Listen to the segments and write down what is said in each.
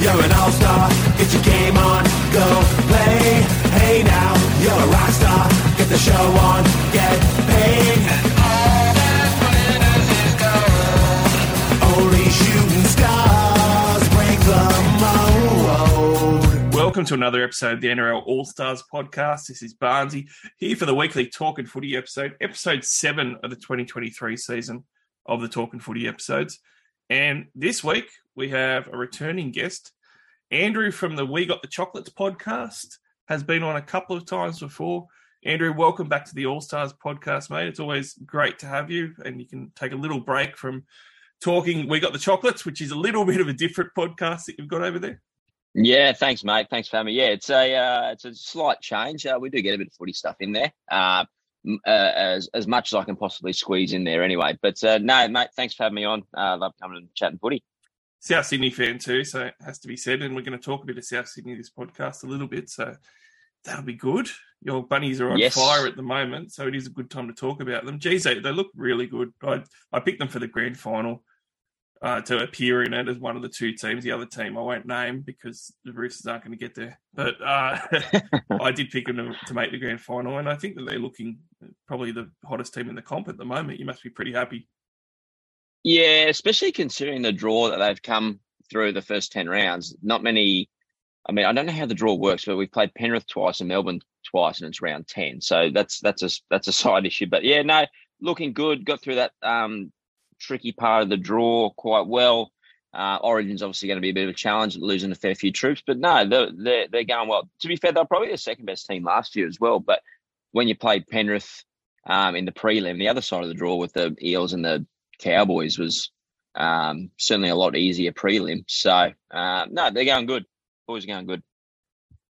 you're an all-star. Get your game on, go play. Hey now, you're a rock star. Get the show on, get paid. And all that glitters is gold. Only shooting stars break the mold. Welcome to another episode of the NRL All Stars podcast. This is Barnesy here for the weekly Talkin' Footy episode, episode seven of the 2023 season of the Talkin' Footy episodes. And this week we have a returning guest, Andrew from the We Got the Chocolates podcast, has been on a couple of times before. Andrew, welcome back to the All Stars podcast, mate. It's always great to have you, and you can take a little break from talking We Got the Chocolates, which is a little bit of a different podcast that you've got over there. Yeah, thanks, mate. Thanks for having me. Yeah, it's a uh, it's a slight change. Uh, we do get a bit of footy stuff in there, uh, uh, as as much as I can possibly squeeze in there, anyway. But uh, no, mate, thanks for having me on. Uh, love coming and chatting footy. South Sydney fan too, so it has to be said. And we're going to talk a bit of South Sydney this podcast a little bit, so that'll be good. Your bunnies are on Yes. fire at the moment, so it is a good time to talk about them. Geez, they, they look really good. I I picked them for the grand final uh, to appear in it as one of the two teams. The other team I won't name because the Roosters aren't going to get there, but uh, I did pick them to, to make the grand final, and I think that they're looking probably the hottest team in the comp at the moment. You must be pretty happy. Yeah, especially considering the draw that they've come through the first ten rounds. Not many. I mean, I don't know how the draw works, but we've played Penrith twice and Melbourne twice, and it's round ten. So that's that's a that's a side issue. But yeah, no, looking good. Got through that um, tricky part of the draw quite well. Uh, Origin's obviously going to be a bit of a challenge, losing a fair few troops, but no, they're, they're they're going well. To be fair, they're probably the second best team last year as well. But when you played Penrith um, in the prelim, the other side of the draw with the Eels and the Cowboys was um, certainly a lot easier prelim. So uh, no, they're going good. Are going good.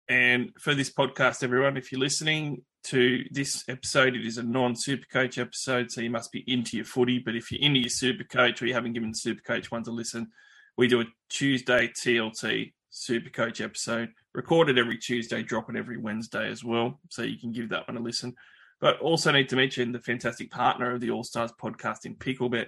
And for this podcast, everyone, if you're listening to this episode, it is a non Supercoach episode, so you must be into your footy. But if you're into your Supercoach or you haven't given Supercoach one to listen, we do a Tuesday TLT Supercoach episode, recorded every Tuesday, drop it every Wednesday as well. So you can give that one a listen. But also need to mention the fantastic partner of the All Stars podcast in Picklebet.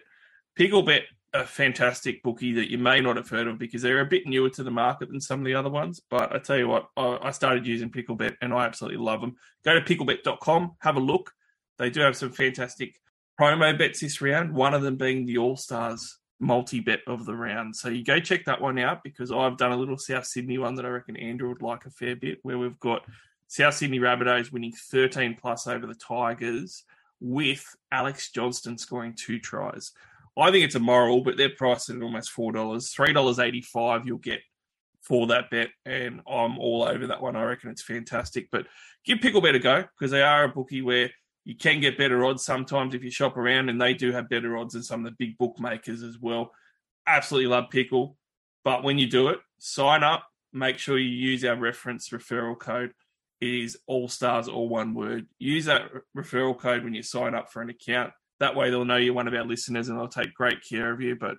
Picklebet, a fantastic bookie that you may not have heard of because they're a bit newer to the market than some of the other ones. But I tell you what, I started using Picklebet and I absolutely love them. Go to picklebet.com, have a look. They do have some fantastic promo bets this round, one of them being the All Stars multi bet of the round. So you go check that one out because I've done a little South Sydney one that I reckon Andrew would like a fair bit, where we've got South Sydney Rabbitohs winning 13 plus over the Tigers with Alex Johnston scoring two tries. I think it's a moral, but they're priced at almost four dollars, three dollars eighty-five. You'll get for that bet, and I'm all over that one. I reckon it's fantastic. But give Picklebet a go because they are a bookie where you can get better odds sometimes if you shop around, and they do have better odds than some of the big bookmakers as well. Absolutely love Pickle, but when you do it, sign up. Make sure you use our reference referral code. It is All Stars, all one word. Use that referral code when you sign up for an account. That way they'll know you're one of our listeners and they'll take great care of you. But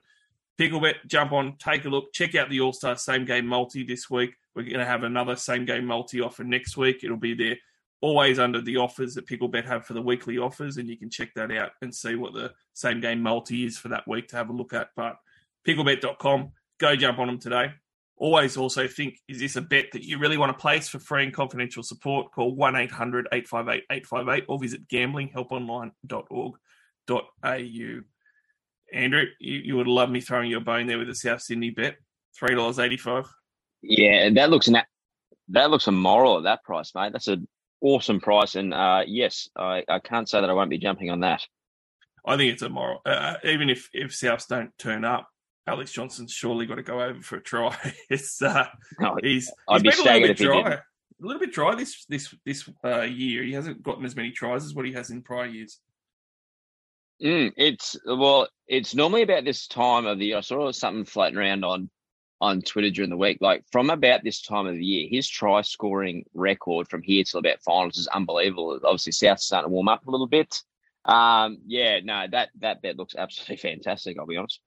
Picklebet, jump on, take a look, check out the All Star same game multi this week. We're going to have another same game multi offer next week. It'll be there always under the offers that Picklebet have for the weekly offers, and you can check that out and see what the same game multi is for that week to have a look at. But picklebet.com, go jump on them today. Always also think, is this a bet that you really want to place for free and confidential support? Call 1 800 858 858 or visit gamblinghelponline.org.au. Andrew, you, you would love me throwing your bone there with the South Sydney bet. $3.85. Yeah, that looks an that looks immoral at that price, mate. That's an awesome price, and uh, yes, I, I can't say that I won't be jumping on that. I think it's immoral. Uh, even if, if Souths don't turn up, Alex Johnston's surely got to go over for a try. it's uh, No, he's, I'd he's be been a little bit dry. A little bit dry this this this uh, year. He hasn't gotten as many tries as what he has in prior years. Mm, it's well, it's normally about this time of the year. I saw something floating around on on Twitter during the week. Like from about this time of the year, his try scoring record from here till about finals is unbelievable. Obviously, South's starting to warm up a little bit. Um, yeah, no, that that bet looks absolutely fantastic. I'll be honest.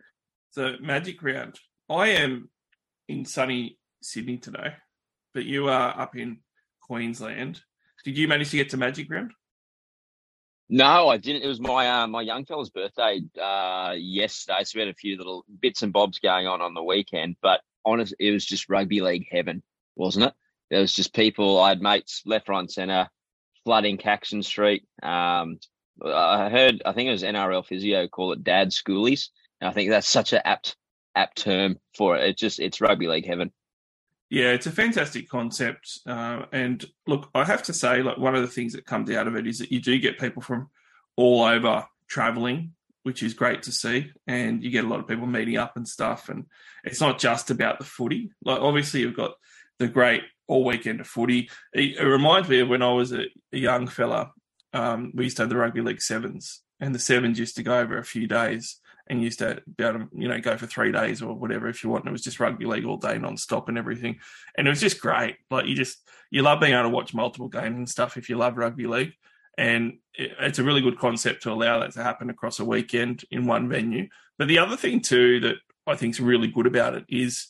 So magic round. I am in sunny Sydney today, but you are up in Queensland. Did you manage to get to magic round? No, I didn't. It was my uh, my young fella's birthday uh, yesterday, so we had a few little bits and bobs going on on the weekend. But honestly, it was just rugby league heaven, wasn't it? There was just people. I had mates left, right, and centre, flooding Caxton Street. Um, I heard, I think it was NRL physio call it dad schoolies. And I think that's such an apt apt term for it. It's just it's rugby league heaven. Yeah, it's a fantastic concept. Uh, and look, I have to say, like one of the things that comes out of it is that you do get people from all over traveling, which is great to see. And you get a lot of people meeting up and stuff. And it's not just about the footy. Like obviously you've got the great all weekend of footy. It, it reminds me of when I was a, a young fella. Um, we used to have the rugby league sevens, and the sevens used to go over a few days and used to be able to, you know, go for three days or whatever if you want. And it was just rugby league all day, non-stop and everything. And it was just great. Like you just, you love being able to watch multiple games and stuff if you love rugby league. And it, it's a really good concept to allow that to happen across a weekend in one venue. But the other thing too that I think is really good about it is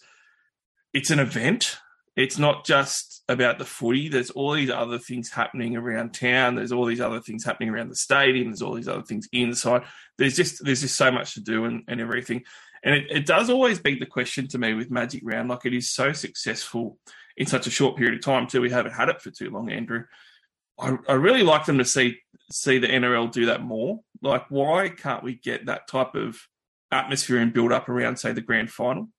it's an event it's not just about the footy. There's all these other things happening around town. There's all these other things happening around the stadium. There's all these other things inside. There's just there's just so much to do and, and everything. And it, it does always beg the question to me with Magic Round, like it is so successful in such a short period of time too. We haven't had it for too long, Andrew. I, I really like them to see see the NRL do that more. Like, why can't we get that type of atmosphere and build up around, say, the grand final?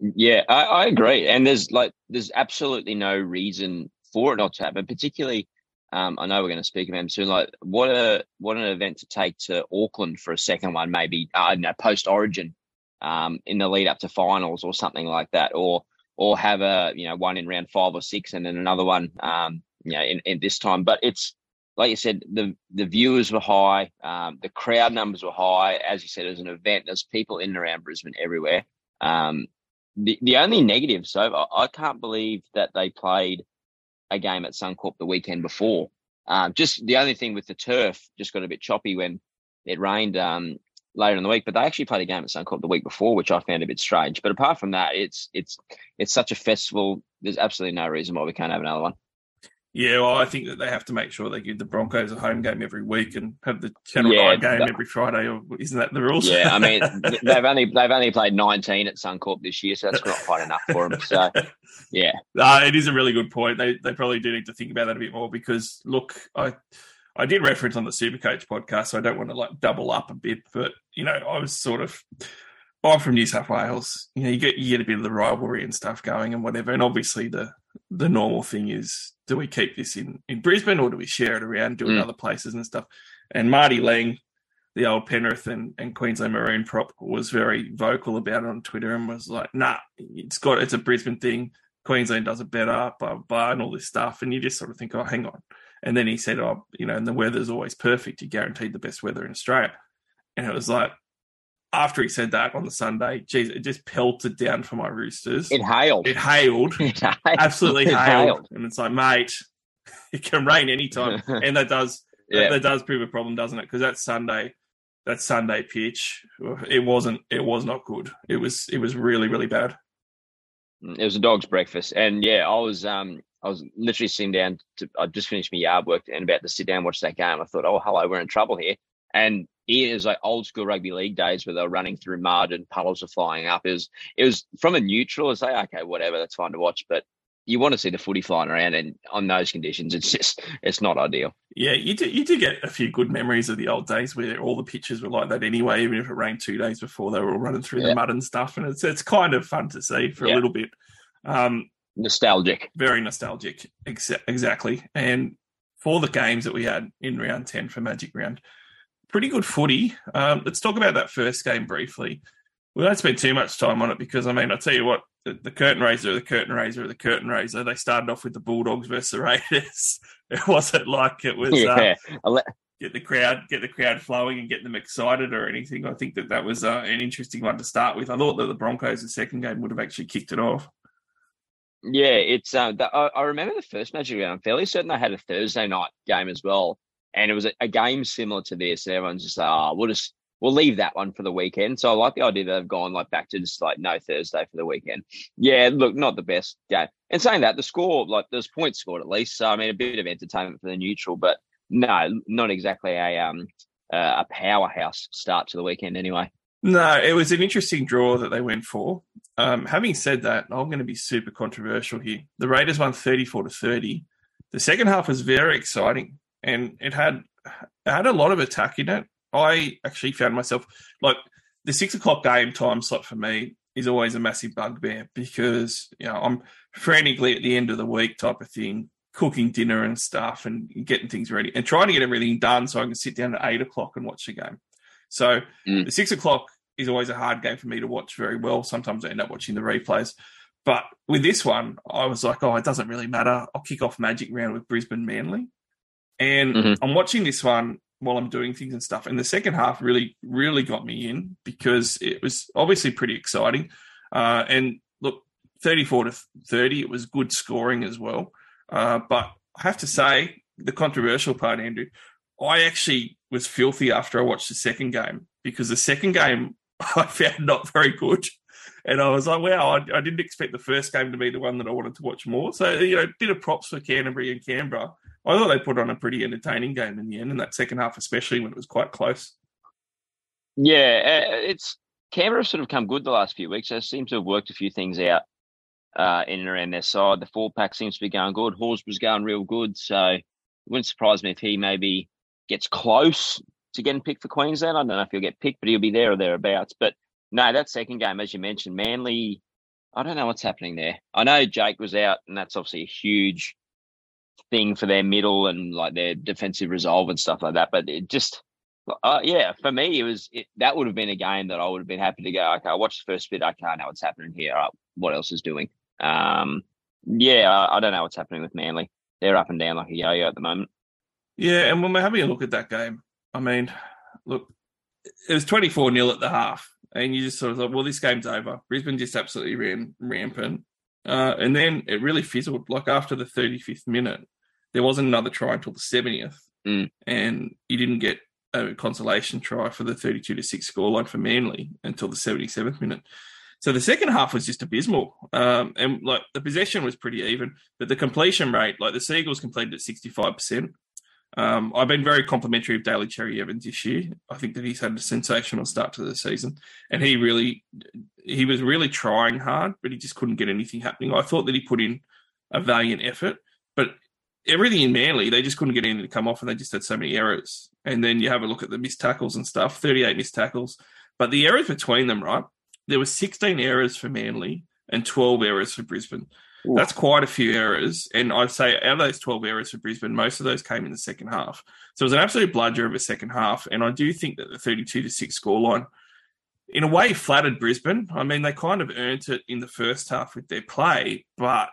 Yeah, I, I, agree. And there's like there's absolutely no reason for it not to happen. Particularly, um, I know we're going to speak about him soon. Like, what a what an event to take to Auckland for a second one, maybe uh, know, post Origin, um, in the lead up to finals or something like that, or or have a you know one in round five or six and then another one, um, you know, in, in this time. But it's like you said, the the viewers were high, um, the crowd numbers were high. As you said, it was an event. There's people in and around Brisbane everywhere. Um, the, the only negative, so I, I can't believe that they played a game at Suncorp the weekend before. Um, just the only thing with the turf just got a bit choppy when it rained um, later in the week. But they actually played a game at Suncorp the week before, which I found a bit strange. But apart from that, it's it's it's such a festival. There's absolutely no reason why we can't have another one. Yeah, well, I think that they have to make sure they give the Broncos a home game every week and have the Channel yeah, Nine game that, every Friday. Or isn't that the rules? Yeah, I mean they've only they've only played 19 at Suncorp this year, so that's not quite enough for them. So, yeah, uh, it is a really good point. They they probably do need to think about that a bit more because look, I I did reference on the Supercoach podcast, so I don't want to like double up a bit, but you know, I was sort of I'm from New South Wales. You know, you get you get a bit of the rivalry and stuff going and whatever. And obviously the the normal thing is do we keep this in, in Brisbane or do we share it around, do it mm. in other places and stuff? And Marty Lang, the old Penrith and, and Queensland Maroon prop, was very vocal about it on Twitter and was like, nah, it's got it's a Brisbane thing. Queensland does it better, blah, blah, and all this stuff. And you just sort of think, oh, hang on. And then he said, oh, you know, and the weather's always perfect. You guaranteed the best weather in Australia. And it was like, after he said that on the Sunday, geez, it just pelted down for my Roosters. It hailed. It hailed. It hailed. Absolutely it hailed. hailed. And it's like, mate, it can rain anytime. and that does yeah. that, that, does prove a problem, doesn't it? Because that Sunday, that Sunday pitch, it wasn't it was not good. It was it was really, really bad. It was a dog's breakfast. And yeah, I was um I was literally sitting down to I just finished my yard work and about to sit down and watch that game. I thought, oh hello, we're in trouble here. And it was like old school rugby league days where they were running through mud and puddles were flying up. It was it was from a neutral. It's like okay, whatever, that's fine to watch, but you want to see the footy flying around, and on those conditions, it's just it's not ideal. Yeah, you do you do get a few good memories of the old days where all the pitches were like that anyway. Even if it rained two days before, they were all running through yeah. the mud and stuff, and it's it's kind of fun to see for yeah. a little bit. Um, nostalgic, very nostalgic, ex- exactly. And for the games that we had in round ten for Magic Round, pretty good footy. Um, let's talk about that first game briefly. We won't spend too much time on it because, I mean, I'll tell you what, the, the curtain raiser, the curtain raiser, the curtain raiser, they started off with the Bulldogs versus the Raiders. It wasn't like it was uh, yeah. get the crowd get the crowd flowing and get them excited or anything. I think that that was uh, an interesting one to start with. I thought that the Broncos, the second game, would have actually kicked it off. Yeah, it's. Uh, the, I, I, remember the first match I'm fairly certain they had a Thursday night game as well, and it was a, a game similar to this. And everyone's just like, oh, we'll just we'll leave that one for the weekend. So I like the idea that they've gone like back to just like no Thursday for the weekend. Yeah, look, not the best game. And saying that, the score like there's points scored at least. So I mean, a bit of entertainment for the neutral, but no, not exactly a um a powerhouse start to the weekend anyway. No, it was an interesting draw that they went for. Um, having said that, I'm going to be super controversial here. The Raiders won 34 to 30. The second half was very exciting, and it had it had a lot of attack in it. I actually found myself like the six o'clock game time slot for me is always a massive bugbear because you know I'm frantically at the end of the week type of thing, cooking dinner and stuff and getting things ready and trying to get everything done so I can sit down at eight o'clock and watch the game. So Mm. the six o'clock is always a hard game for me to watch very well. Sometimes I end up watching the replays. But with this one, I was like, oh, it doesn't really matter. I'll kick off Magic Round with Brisbane Manly. And Mhm. I'm watching this one while I'm doing things and stuff. And the second half really, really got me in because it was obviously pretty exciting. Uh, and look, 34 to 30, it was good scoring as well. Uh, but I have to say, the controversial part, Andrew, I actually was filthy after I watched the second game because the second game I found not very good. And I was like, wow, I, I didn't expect the first game to be the one that I wanted to watch more. So, you know, bit of props for Canterbury and Canberra. I thought they put on a pretty entertaining game in the end, in that second half, especially when it was quite close. Yeah, uh, it's Canberra sort of come good the last few weeks. They seem to have worked a few things out uh, in and around their side. The four pack seems to be going good. Horsburgh's going real good, so it wouldn't surprise me if he maybe gets close to getting picked for Queensland. I don't know if he'll get picked, but he'll be there or thereabouts. But no, that second game, as you mentioned, Manly. I don't know what's happening there. I know Jake was out, and that's obviously a huge thing for their middle and like their defensive resolve and stuff like that. But it just uh, yeah, for me, it was it, that would have been a game that I would have been happy to go. Okay, I watched the first bit. Okay, I know what's happening here. Uh, what else is doing? Um, yeah, I, I don't know what's happening with Manly. They're up and down like a yo-yo at the moment. Yeah, and when we're having a look at that game, I mean, look, it was 24 0 at the half. And you just sort of thought, well, this game's over. Brisbane just absolutely ran rampant. Uh, and then it really fizzled. Like after the 35th minute, there wasn't another try until the 70th. Mm. And you didn't get a consolation try for the 32 to 6 scoreline for Manly until the 77th minute. So the second half was just abysmal. Um, and like the possession was pretty even, but the completion rate, like the Seagulls completed at 65%. Um, I've been very complimentary of Daly Cherry Evans this year. I think that he's had a sensational start to the season, and he really, he was really trying hard, but he just couldn't get anything happening. I thought that he put in a valiant effort, but everything in Manly, they just couldn't get anything to come off, and they just had so many errors. And then you have a look at the missed tackles and stuff, thirty-eight missed tackles, but the errors between them, right? There were sixteen errors for Manly and twelve errors for Brisbane. Ooh. That's quite a few errors. And I'd say out of those 12 errors for Brisbane, most of those came in the second half. So it was an absolute bludger of a second half. And I do think that the 32 to 6 scoreline, in a way, flattered Brisbane. I mean, they kind of earned it in the first half with their play, but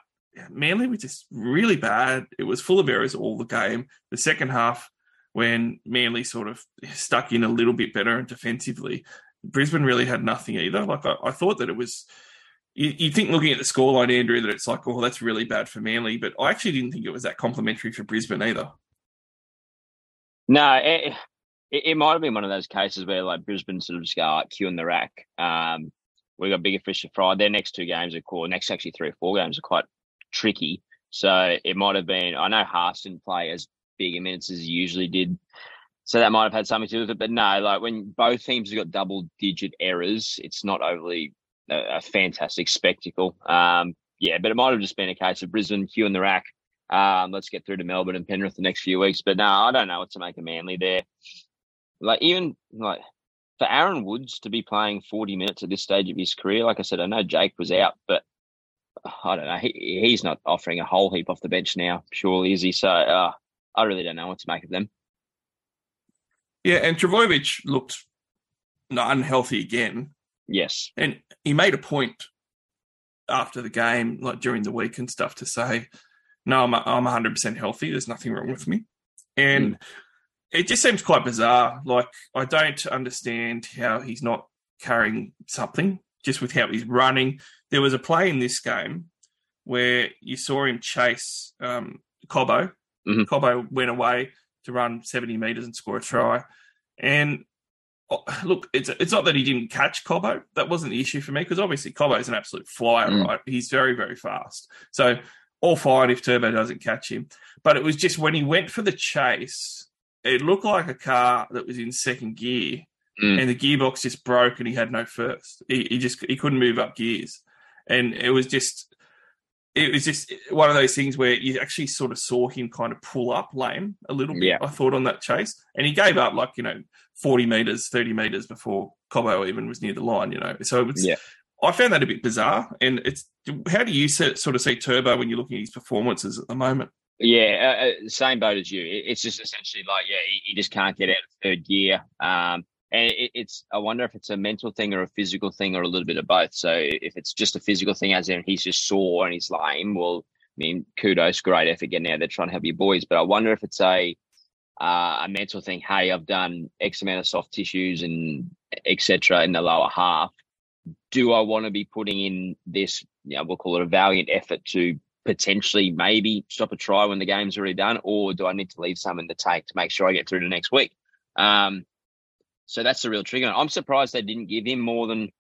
Manly was just really bad. It was full of errors all the game. The second half, when Manly sort of stuck in a little bit better defensively, Brisbane really had nothing either. Like I, I thought that it was you, you think looking at the scoreline, Andrew, that it's like, oh, that's really bad for Manly, but I actually didn't think it was that complimentary for Brisbane either. No, it, it, it might have been one of those cases where like Brisbane sort of just go like, Q in the rack. Um, we got bigger fish to fry. Their next two games are cool. Next actually three or four games are quite tricky. So it might have been. I know Haas didn't play as big a minutes as he usually did. So that might have had something to do with it. But no, like when both teams have got double digit errors, it's not overly a, a fantastic spectacle. Um, yeah, but it might have just been a case of Brisbane Q in the rack. Um, let's get through to Melbourne and Penrith the next few weeks. But no, I don't know what to make of Manly there. Like even like for Aaron Woods to be playing 40 minutes at this stage of his career, like I said, I know Jake was out, but I don't know. He, he's not offering a whole heap off the bench now, surely, is he? So uh, I really don't know what to make of them. Yeah, and Trbojevic looked not unhealthy again. Yes. And he made a point after the game, like during the week and stuff, to say, "No, I'm I'm 100 percent healthy. There's nothing wrong with me." And it just seems quite bizarre. Like I don't understand how he's not carrying something just with how he's running. There was a play in this game where you saw him chase um, Cobbo. Mhm. Cobbo went away to run 70 meters and score a try. And look, it's it's not that he didn't catch Cobbo. That wasn't the issue for me because obviously Cobbo is an absolute flyer, Mm. right? He's very very fast. So all fine if Turbo doesn't catch him. But it was just when he went for the chase, it looked like a car that was in second gear Mm. and the gearbox just broke, and he had no first. He, he just he couldn't move up gears, and it was just it was just one of those things where you actually sort of saw him kind of pull up lame a little bit. Yeah. I thought on that chase, and he gave up like you know forty meters, thirty meters before Cobbo even was near the line. You know, so it was. Yeah. I found that a bit bizarre, and it's how do you sort of see Turbo when you're looking at his performances at the moment? Yeah, uh, uh, same boat as you. It's just essentially like, yeah, he, he just can't get out of third gear. Um, and it, it's, I wonder if it's a mental thing or a physical thing or a little bit of both. So if it's just a physical thing, as in he's just sore and he's lame, well, I mean, kudos, great effort getting out there trying to help your boys. But I wonder if it's a, uh, a mental thing. Hey, I've done X amount of soft tissues and etc. in the lower half. Do I want to be putting in this? You know, we'll call it a valiant effort to potentially maybe stop a try when the game's already done, or do I need to leave some in the tank to make sure I get through to next week? Um, so that's the real trigger. I'm surprised they didn't give him more than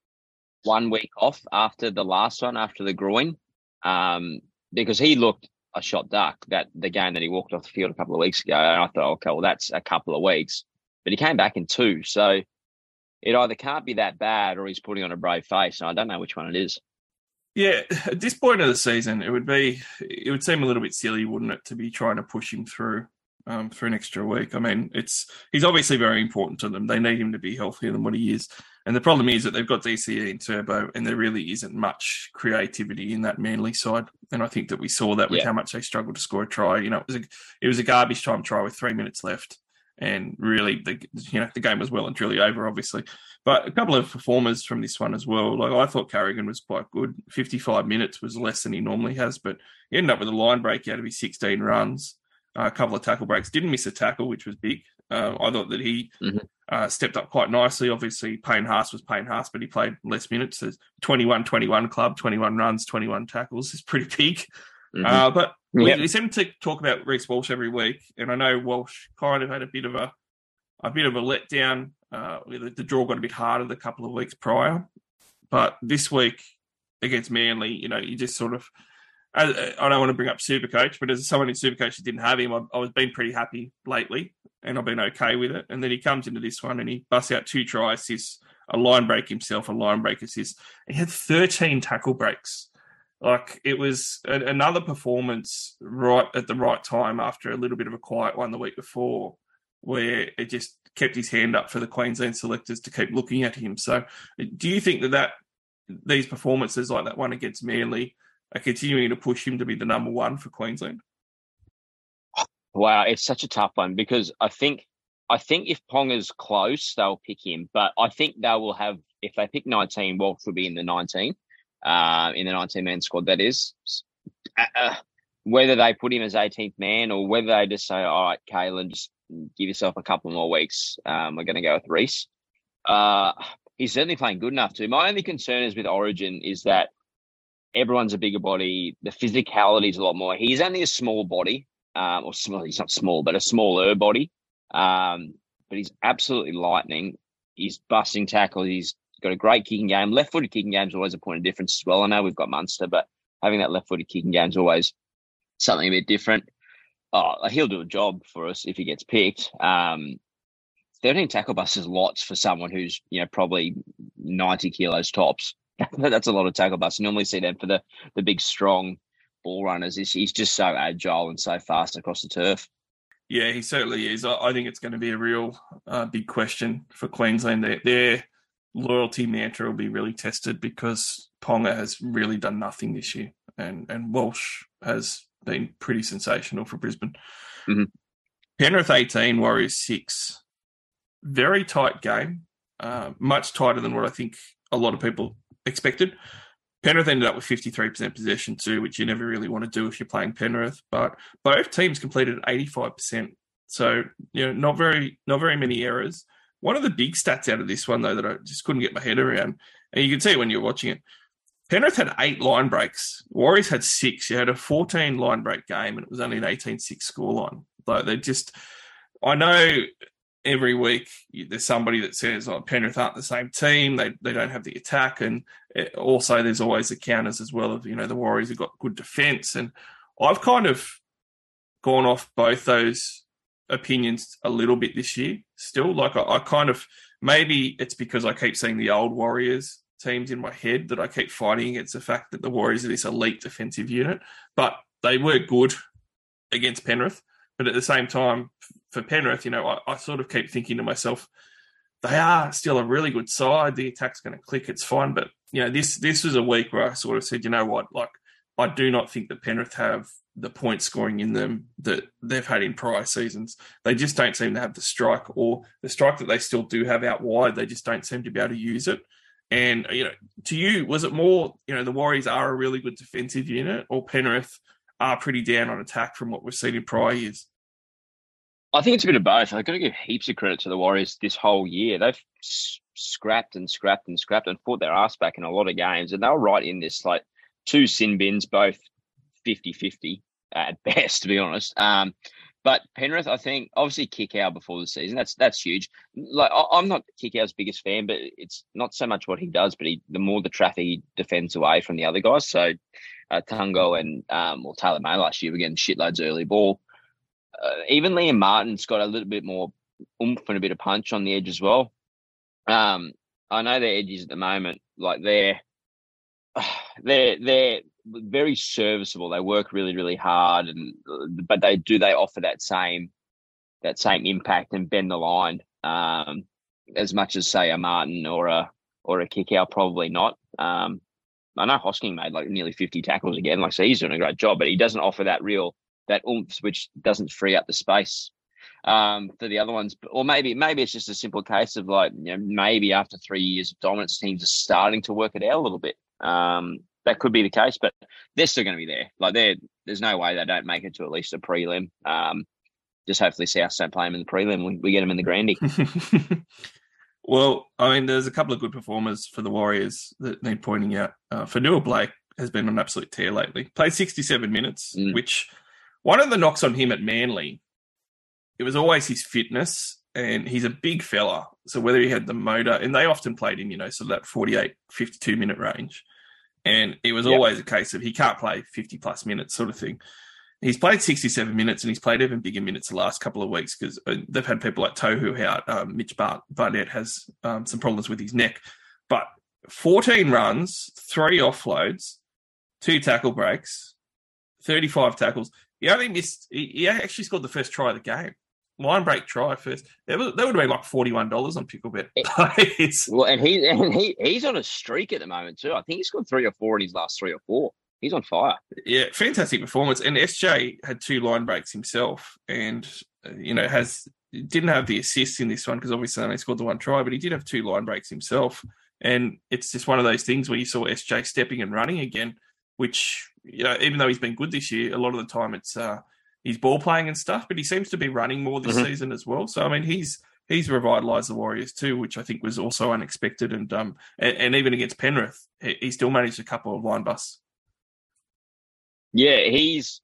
one week off after the last one, after the groin, um, because he looked a shot duck that the game that he walked off the field a couple of weeks ago. And I thought, okay, well, that's a couple of weeks, but he came back in two. So it either can't be that bad or he's putting on a brave face. And I don't know which one it is. Yeah, at this point of the season, it would be it would seem a little bit silly, wouldn't it, to be trying to push him through um, for an extra week. I mean, it's he's obviously very important to them. They need him to be healthier than what he is. And the problem is that they've got DCE and Turbo, and there really isn't much creativity in that Manly side. And I think that we saw that with Yeah. how much they struggled to score a try. You know, it was a it was a garbage time try with three minutes left, and really the you know the game was well and truly over, obviously. But a couple of performers from this one as well. Like I thought Carrigan was quite good. 55 minutes was less than he normally has, but he ended up with a line break out of his 16 runs, a couple of tackle breaks. Didn't miss a tackle, which was big. Uh, I thought that he Mhm. uh, stepped up quite nicely. Obviously, Payne Haas was Payne Haas, but he played less minutes. So 21 21 club, 21 runs, 21 tackles is pretty big. Mhm. Uh, but we, Yep. we seem to talk about Reece Walsh every week, and I know Walsh kind of had a bit of a a bit of a letdown. Uh, the, the draw got a bit harder the couple of weeks prior, but this week against Manly, you know, you just sort of. I, uh, I don't want to bring up Supercoach, but as someone in Supercoach that didn't have him, I, I was been pretty happy lately, and I've been okay with it. And then he comes into this one and he busts out two try assists, a line break himself, a line break assist. He had 13 tackle breaks. Like it was a, another performance right at the right time after a little bit of a quiet one the week before, where it just kept his hand up for the Queensland selectors to keep looking at him. So, do you think that, that these performances like that one against Manly are continuing to push him to be the number one for Queensland? Wow, it's such a tough one because I think I think if Ponga's close, they'll pick him. But I think they will have if they pick 19, Walsh will be in the 19, uh, in the 19 man squad. That is, uh, uh, whether they put him as 18th man or whether they just say, all right, Kalyn, just give yourself a couple more weeks. Um, we're going to go with Reece. Uh, he's certainly playing good enough to. My only concern is with Origin is that everyone's a bigger body. The physicality is a lot more. He's only a small body, um, or small. He's not small, but a smaller body. Um, but he's absolutely lightning. He's busting tackles. He's got a great kicking game. Left-footed kicking game is always a point of difference as well. I know we've got Munster, but having that left-footed kicking game is always something a bit different. Oh, he'll do a job for us if he gets picked. Um, 13 tackle busts lots for someone who's, you know, probably 90 kilos tops. That's a lot of tackle busts. You normally see them for the, the big, strong ball runners. He's, he's just so agile and so fast across the turf. Yeah, he certainly is. I, I think it's going to be a real uh, big question for Queensland. Their, their loyalty mantra will be really tested because Ponga has really done nothing this year, and and Walsh has been pretty sensational for Brisbane. Mhm. Penrith eighteen, Warriors six. Very tight game, uh, much tighter than what I think a lot of people expected. Penrith ended up with 53% possession too, which you never really want to do if you're playing Penrith. But both teams completed 85%. So, you know, not very not very many errors. One of the big stats out of this one though that I just couldn't get my head around, and you can see when you're watching it. Penrith had eight line breaks. Warriors had six. You had a 14 line break game, and it was only an 18-6 scoreline. Like they just, I know every week there's somebody that says, "Oh, Penrith aren't the same team. They they don't have the attack," and it- also there's always the counters as well. Of you know the Warriors have got good defense, and I've kind of gone off both those opinions a little bit this year. Still, like I, I kind of maybe it's because I keep seeing the old Warriors teams in my head that I keep fighting against the fact that the Warriors are this elite defensive unit, but they were good against Penrith. But at the same time, for Penrith, you know, I, I sort of keep thinking to myself, they are still a really good side. The attack's going to click. It's fine. But, you know, this this was a week where I sort of said, you know what, like, I do not think that Penrith have the point scoring in them that they've had in prior seasons. They just don't seem to have the strike or the strike that they still do have out wide. They just don't seem to be able to use it. And, you know, to you, was it more, you know, the Warriors are a really good defensive unit or Penrith are pretty down on attack from what we've seen in prior years? I think it's a bit of both. I've got to give heaps of credit to the Warriors this whole year. They've scrapped and scrapped and scrapped and fought their ass back in a lot of games. And they were right in this, like, two sin bins, both 50 50 at best, to be honest. Um, but Penrith, I think, obviously Kikau before the season. That's that's huge. Like I'm not Kikau's biggest fan, but it's not so much what he does, but he, the more the traffic he defends away from the other guys. So uh, Tago and um, or Taylor May last year were getting shitloads early ball. Uh, even Liam Martin's got a little bit more oomph and a bit of punch on the edge as well. Um, I know their edges at the moment, like they're they're they're very serviceable. They work really, really hard, and but they do they offer that same that same impact and bend the line um, as much as say a Martin or a or a Kikau probably not. Um, I know Hosking made like nearly fifty tackles again, like so he's doing a great job, but he doesn't offer that real that oomph which doesn't free up the space um, for the other ones. Or maybe maybe it's just a simple case of like you know, maybe after three years of dominance, teams are starting to work it out a little bit. Um, that could be the case, but they're still going to be there. Like they there's no way they don't make it to at least a prelim. Um, just hopefully South don't play them in the prelim. We, we get them in the Grandy. well, I mean, there's a couple of good performers for the Warriors that need pointing out. Uh, Fonua-Blake has been an absolute tear lately. Played 67 minutes, mm. which one of the knocks on him at Manly, it was always his fitness, and he's a big fella. So whether he had the motor, and they often played him, you know, so that 48, 52 minute range. And it was yep. always a case of he can't play 50 plus minutes sort of thing. He's played 67 minutes and he's played even bigger minutes the last couple of weeks because uh, they've had people like Tohu out. Um, Mitch Bart- Barnett has um, some problems with his neck. But 14 runs, three offloads, two tackle breaks, 35 tackles. He only missed, he, he actually scored the first try of the game line break try first. That, was, that would have been like forty one dollars on Picklebet. well, and he and he he's on a streak at the moment too. I think he's got three or four in his last three or four. He's on fire. Yeah, fantastic performance. And SJ had two line breaks himself, and uh, you know has didn't have the assist in this one because obviously only scored the one try, but he did have two line breaks himself. And it's just one of those things where you saw SJ stepping and running again, which you know even though he's been good this year, a lot of the time it's. uh his ball playing and stuff, but he seems to be running more this mm-hmm. season as well. So I mean, he's he's revitalised the Warriors too, which I think was also unexpected. And um, and, and even against Penrith, he, he, still managed a couple of line busts. Yeah, he's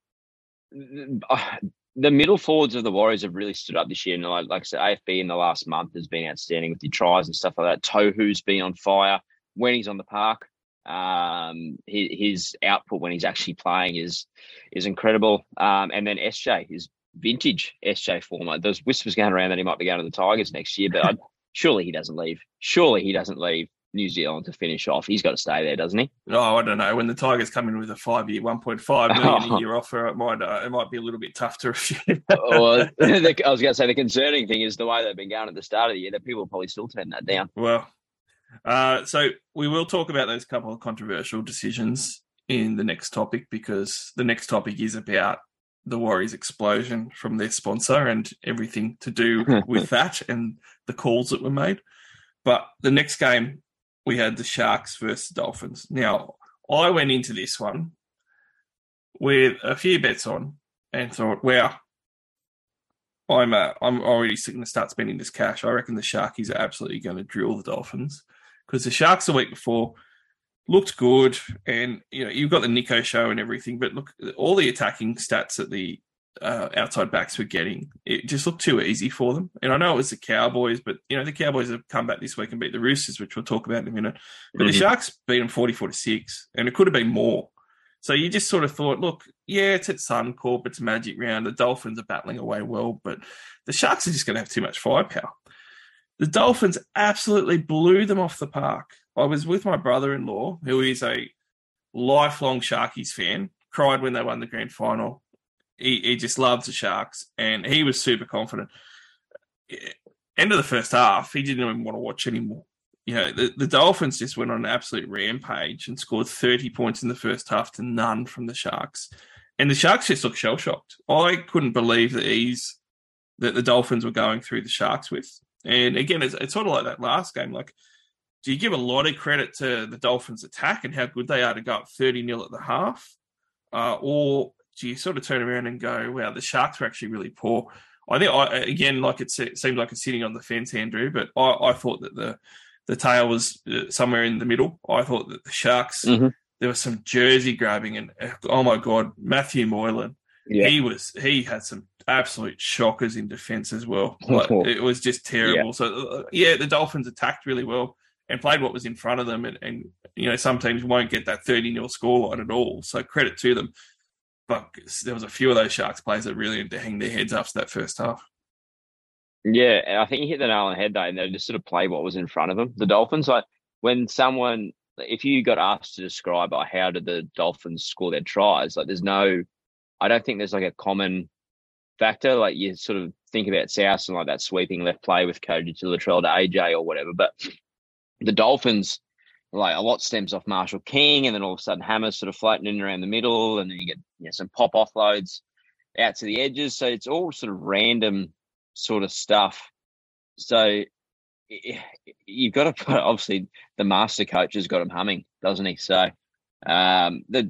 uh, the middle forwards of the Warriors have really stood up this year. And like, like I said, AFB in the last month has been outstanding with the tries and stuff like that. Tohu's been on fire when he's on the park. Um, his, his, output when he's actually playing is is incredible. Um, and then SJ, his vintage SJ former. There's whispers going around that he might be going to the Tigers next year, but I'd, surely he doesn't leave. Surely he doesn't leave New Zealand to finish off. He's got to stay there, doesn't he? Oh, I don't know. When the Tigers come in with a five-year, one point five million a year offer, it might uh, it might be a little bit tough to refuse. well, the, I was going to say the concerning thing is the way they've been going at the start of the year. That people probably still turn that down. Well, uh, so we will talk about those couple of controversial decisions in the next topic because the next topic is about the Warriors explosion from their sponsor and everything to do with that and the calls that were made. But the next game, we had the Sharks versus Dolphins. Now, I went into this one with a few bets on and thought, wow, I'm uh, I'm already going to start spending this cash. I reckon the Sharkies are absolutely going to drill the Dolphins because the Sharks the week before looked good, and you know you've got the Nicho show and everything, but look, all the attacking stats that the uh, outside backs were getting, it just looked too easy for them. And I know it was the Cowboys, but you know the Cowboys have come back this week and beat the Roosters, which we'll talk about in a minute. But mm-hmm. the Sharks beat them forty-four to six, and it could have been more. So you just sort of thought, look, yeah, it's at Suncorp, it's Magic Round. The Dolphins are battling away well, but the Sharks are just going to have too much firepower. The Dolphins absolutely blew them off the park. I was with my brother-in-law, who is a lifelong Sharkies fan. Cried when they won the grand final. He, he just loves the Sharks, and he was super confident. End of the first half, he didn't even want to watch anymore. You know, the, the Dolphins just went on an absolute rampage and scored 30 points in the first half to none from the Sharks. And the Sharks just looked shell shocked. I couldn't believe the ease that the Dolphins were going through the Sharks with. And again, it's, it's sort of like that last game. Like, do you give a lot of credit to the Dolphins' attack and how good they are to go up 30 0 at the half? Uh, or do you sort of turn around and go, wow, the Sharks were actually really poor? I think, I, again, like it seemed like it's sitting on the fence, Andrew, but I, I thought that the the tail was uh, somewhere in the middle. I thought that the Sharks, mm-hmm. there was some jersey grabbing, and oh my God, Matthew Moylan, yeah. he was, he had some absolute shockers in defense as well. Like, it was just terrible. Yeah. So, uh, yeah, the Dolphins attacked really well and played what was in front of them. And, and you know, some teams won't get that 30 0 scoreline at all. So credit to them. But there was a few of those Sharks players that really had to hang their heads after that first half. Yeah, and I think you hit the nail on the head though. And they just sort of play what was in front of them. The Dolphins, like when someone, if you got asked to describe like, how did the Dolphins score their tries, like there's no, I don't think there's like a common factor. Like you sort of think about South and like that sweeping left play with Cody to Latrell to AJ or whatever. But the Dolphins, like a lot stems off Marshall King, and then all of a sudden Hammer's sort of floating in around the middle, and then you get you know, some pop offloads out to the edges. So it's all sort of random sort of stuff. So you've got to put obviously the master coach has got him humming, doesn't he? So um, the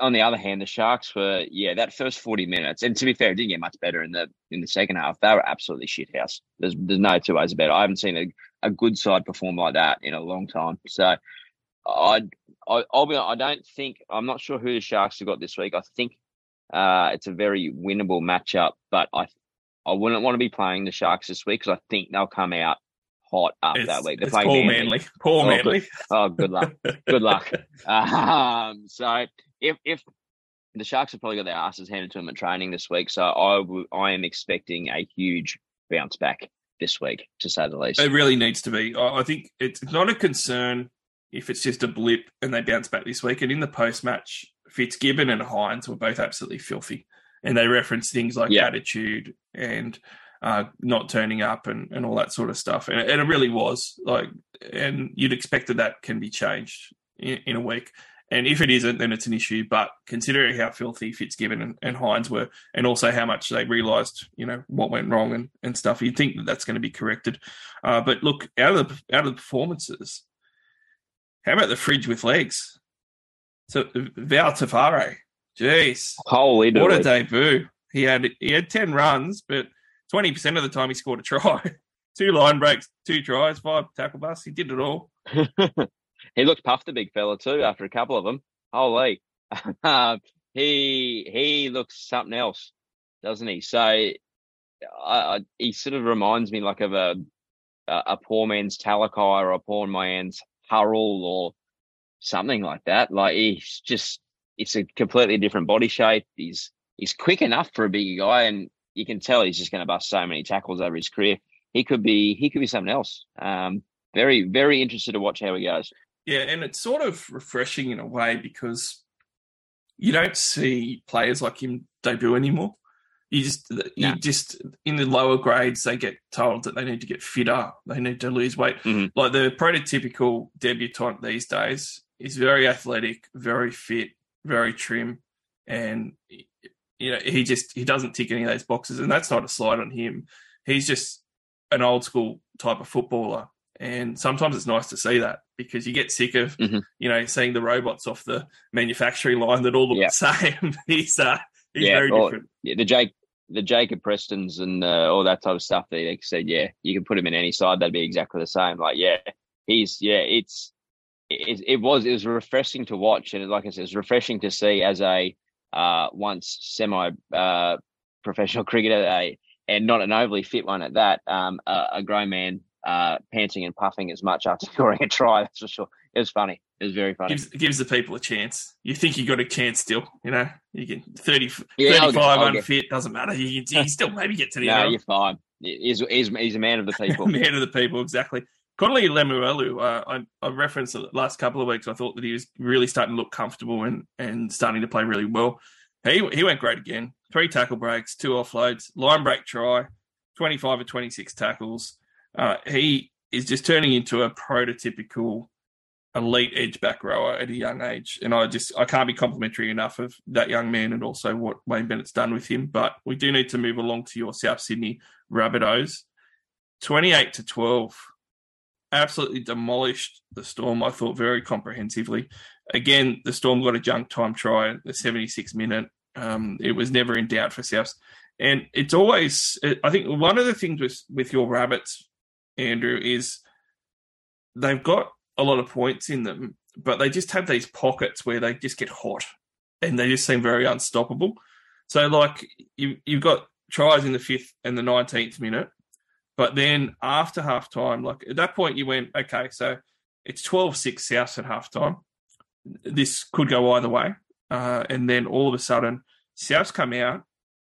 on the other hand, the Sharks were yeah that first forty minutes, and to be fair, it didn't get much better in the in the second half. They were absolutely shit house. There's there's no two ways about it. I haven't seen a, a good side perform like that in a long time. So I, I I'll be I don't think I'm not sure who the Sharks have got this week. I think uh, it's a very winnable matchup, but I I wouldn't want to be playing the Sharks this week because I think they'll come out hot after it's, that week. It's Paul Manly. Manly. Paul oh, Manly. Good. Oh, good luck. good luck. Um, so if if the Sharks have probably got their asses handed to them at training this week, so I, w- I am expecting a huge bounce back this week, to say the least. It really needs to be. I think it's not a concern if it's just a blip and they bounce back this week. And in the post match, Fitzgibbon and Hynes were both absolutely filthy and they referenced things like yeah. attitude and uh, not turning up and, and all that sort of stuff. And, and, it really was like, and you'd expect that that can be changed in, in, a week. And if it isn't, then it's an issue. But considering how filthy Fitzgibbon and, and Hynes were, and also how much they realised, you know, what went wrong and, and stuff, you'd think that that's going to be corrected. Uh, but look, out of the out of the performances, how about the fridge with legs? So Val Te Whare, Jeez, holy what a debut! He had he had ten runs, but twenty percent of the time he scored a try. two line breaks, two tries, five tackle busts. He did it all. he looked puffed, the big fella too. After a couple of them, holy, um, he he looks something else, doesn't he? So, I, I, he sort of reminds me like of a a, a poor man's Talakai or a poor man's Hurrell or something like that. Like he's just it's a completely different body shape. He's he's quick enough for a bigger guy, and you can tell he's just going to bust so many tackles over his career. He could be he could be something else. Um, very very interested to watch how he goes. Yeah, and it's sort of refreshing in a way because you don't see players like him debut anymore. You just you just in the lower grades they get told that they need to get fitter, they need to lose weight. Mm-hmm. Like the prototypical debutant these days is very athletic, very fit, very trim, and you know he just he doesn't tick any of those boxes, and that's not a slide on him. He's just an old school type of footballer, and sometimes it's nice to see that because you get sick of mm-hmm. you know seeing the robots off the manufacturing line that all look the same. he's uh, he's yeah, very different. Yeah, the Jake the Jacob Prestons and uh, all that type of stuff. They said, yeah, you can put him in any side; that'd be exactly the same. Like, yeah, he's yeah, it's it, it, was it was refreshing to watch, and like I said, it's refreshing to see as a uh, once semi uh, professional cricketer, a, and not an overly fit one at that, um, a, a grown man uh, panting and puffing as much after scoring a try. That's for sure. It was funny. It was very funny. Gives, gives the people a chance. You think you got a chance still, you know? You can 30, yeah, 35 I'll get, unfit, get. doesn't matter. You can, you still maybe get to the No, end. you're fine. He's, he's, he's a man of the people. man of the people, exactly. Connelly Lemuelu, uh, I, I referenced the last couple of weeks. I thought that he was really starting to look comfortable and, and starting to play really well. He he went great again. Three tackle breaks, two offloads, line break try, 25 or 26 tackles. Uh, he is just turning into a prototypical elite edge back rower at a young age. And I just I can't be complimentary enough of that young man and also what Wayne Bennett's done with him. But we do need to move along to your South Sydney Rabbitohs. 28 to 12. Absolutely demolished the Storm, I thought, very comprehensively. Again, the Storm got a junk time try, the 76 minute. Um, it was never in doubt for Souths. And it's always, I think, one of the things with, with your Rabbits, Andrew, is they've got a lot of points in them, but they just have these pockets where they just get hot and they just seem very unstoppable. So, like, you, you've got tries in the fifth and the 19th minute, but then after half time, like at that point, you went, okay, so it's 12 6 South at half time. This could go either way. Uh, and then all of a sudden, Souths come out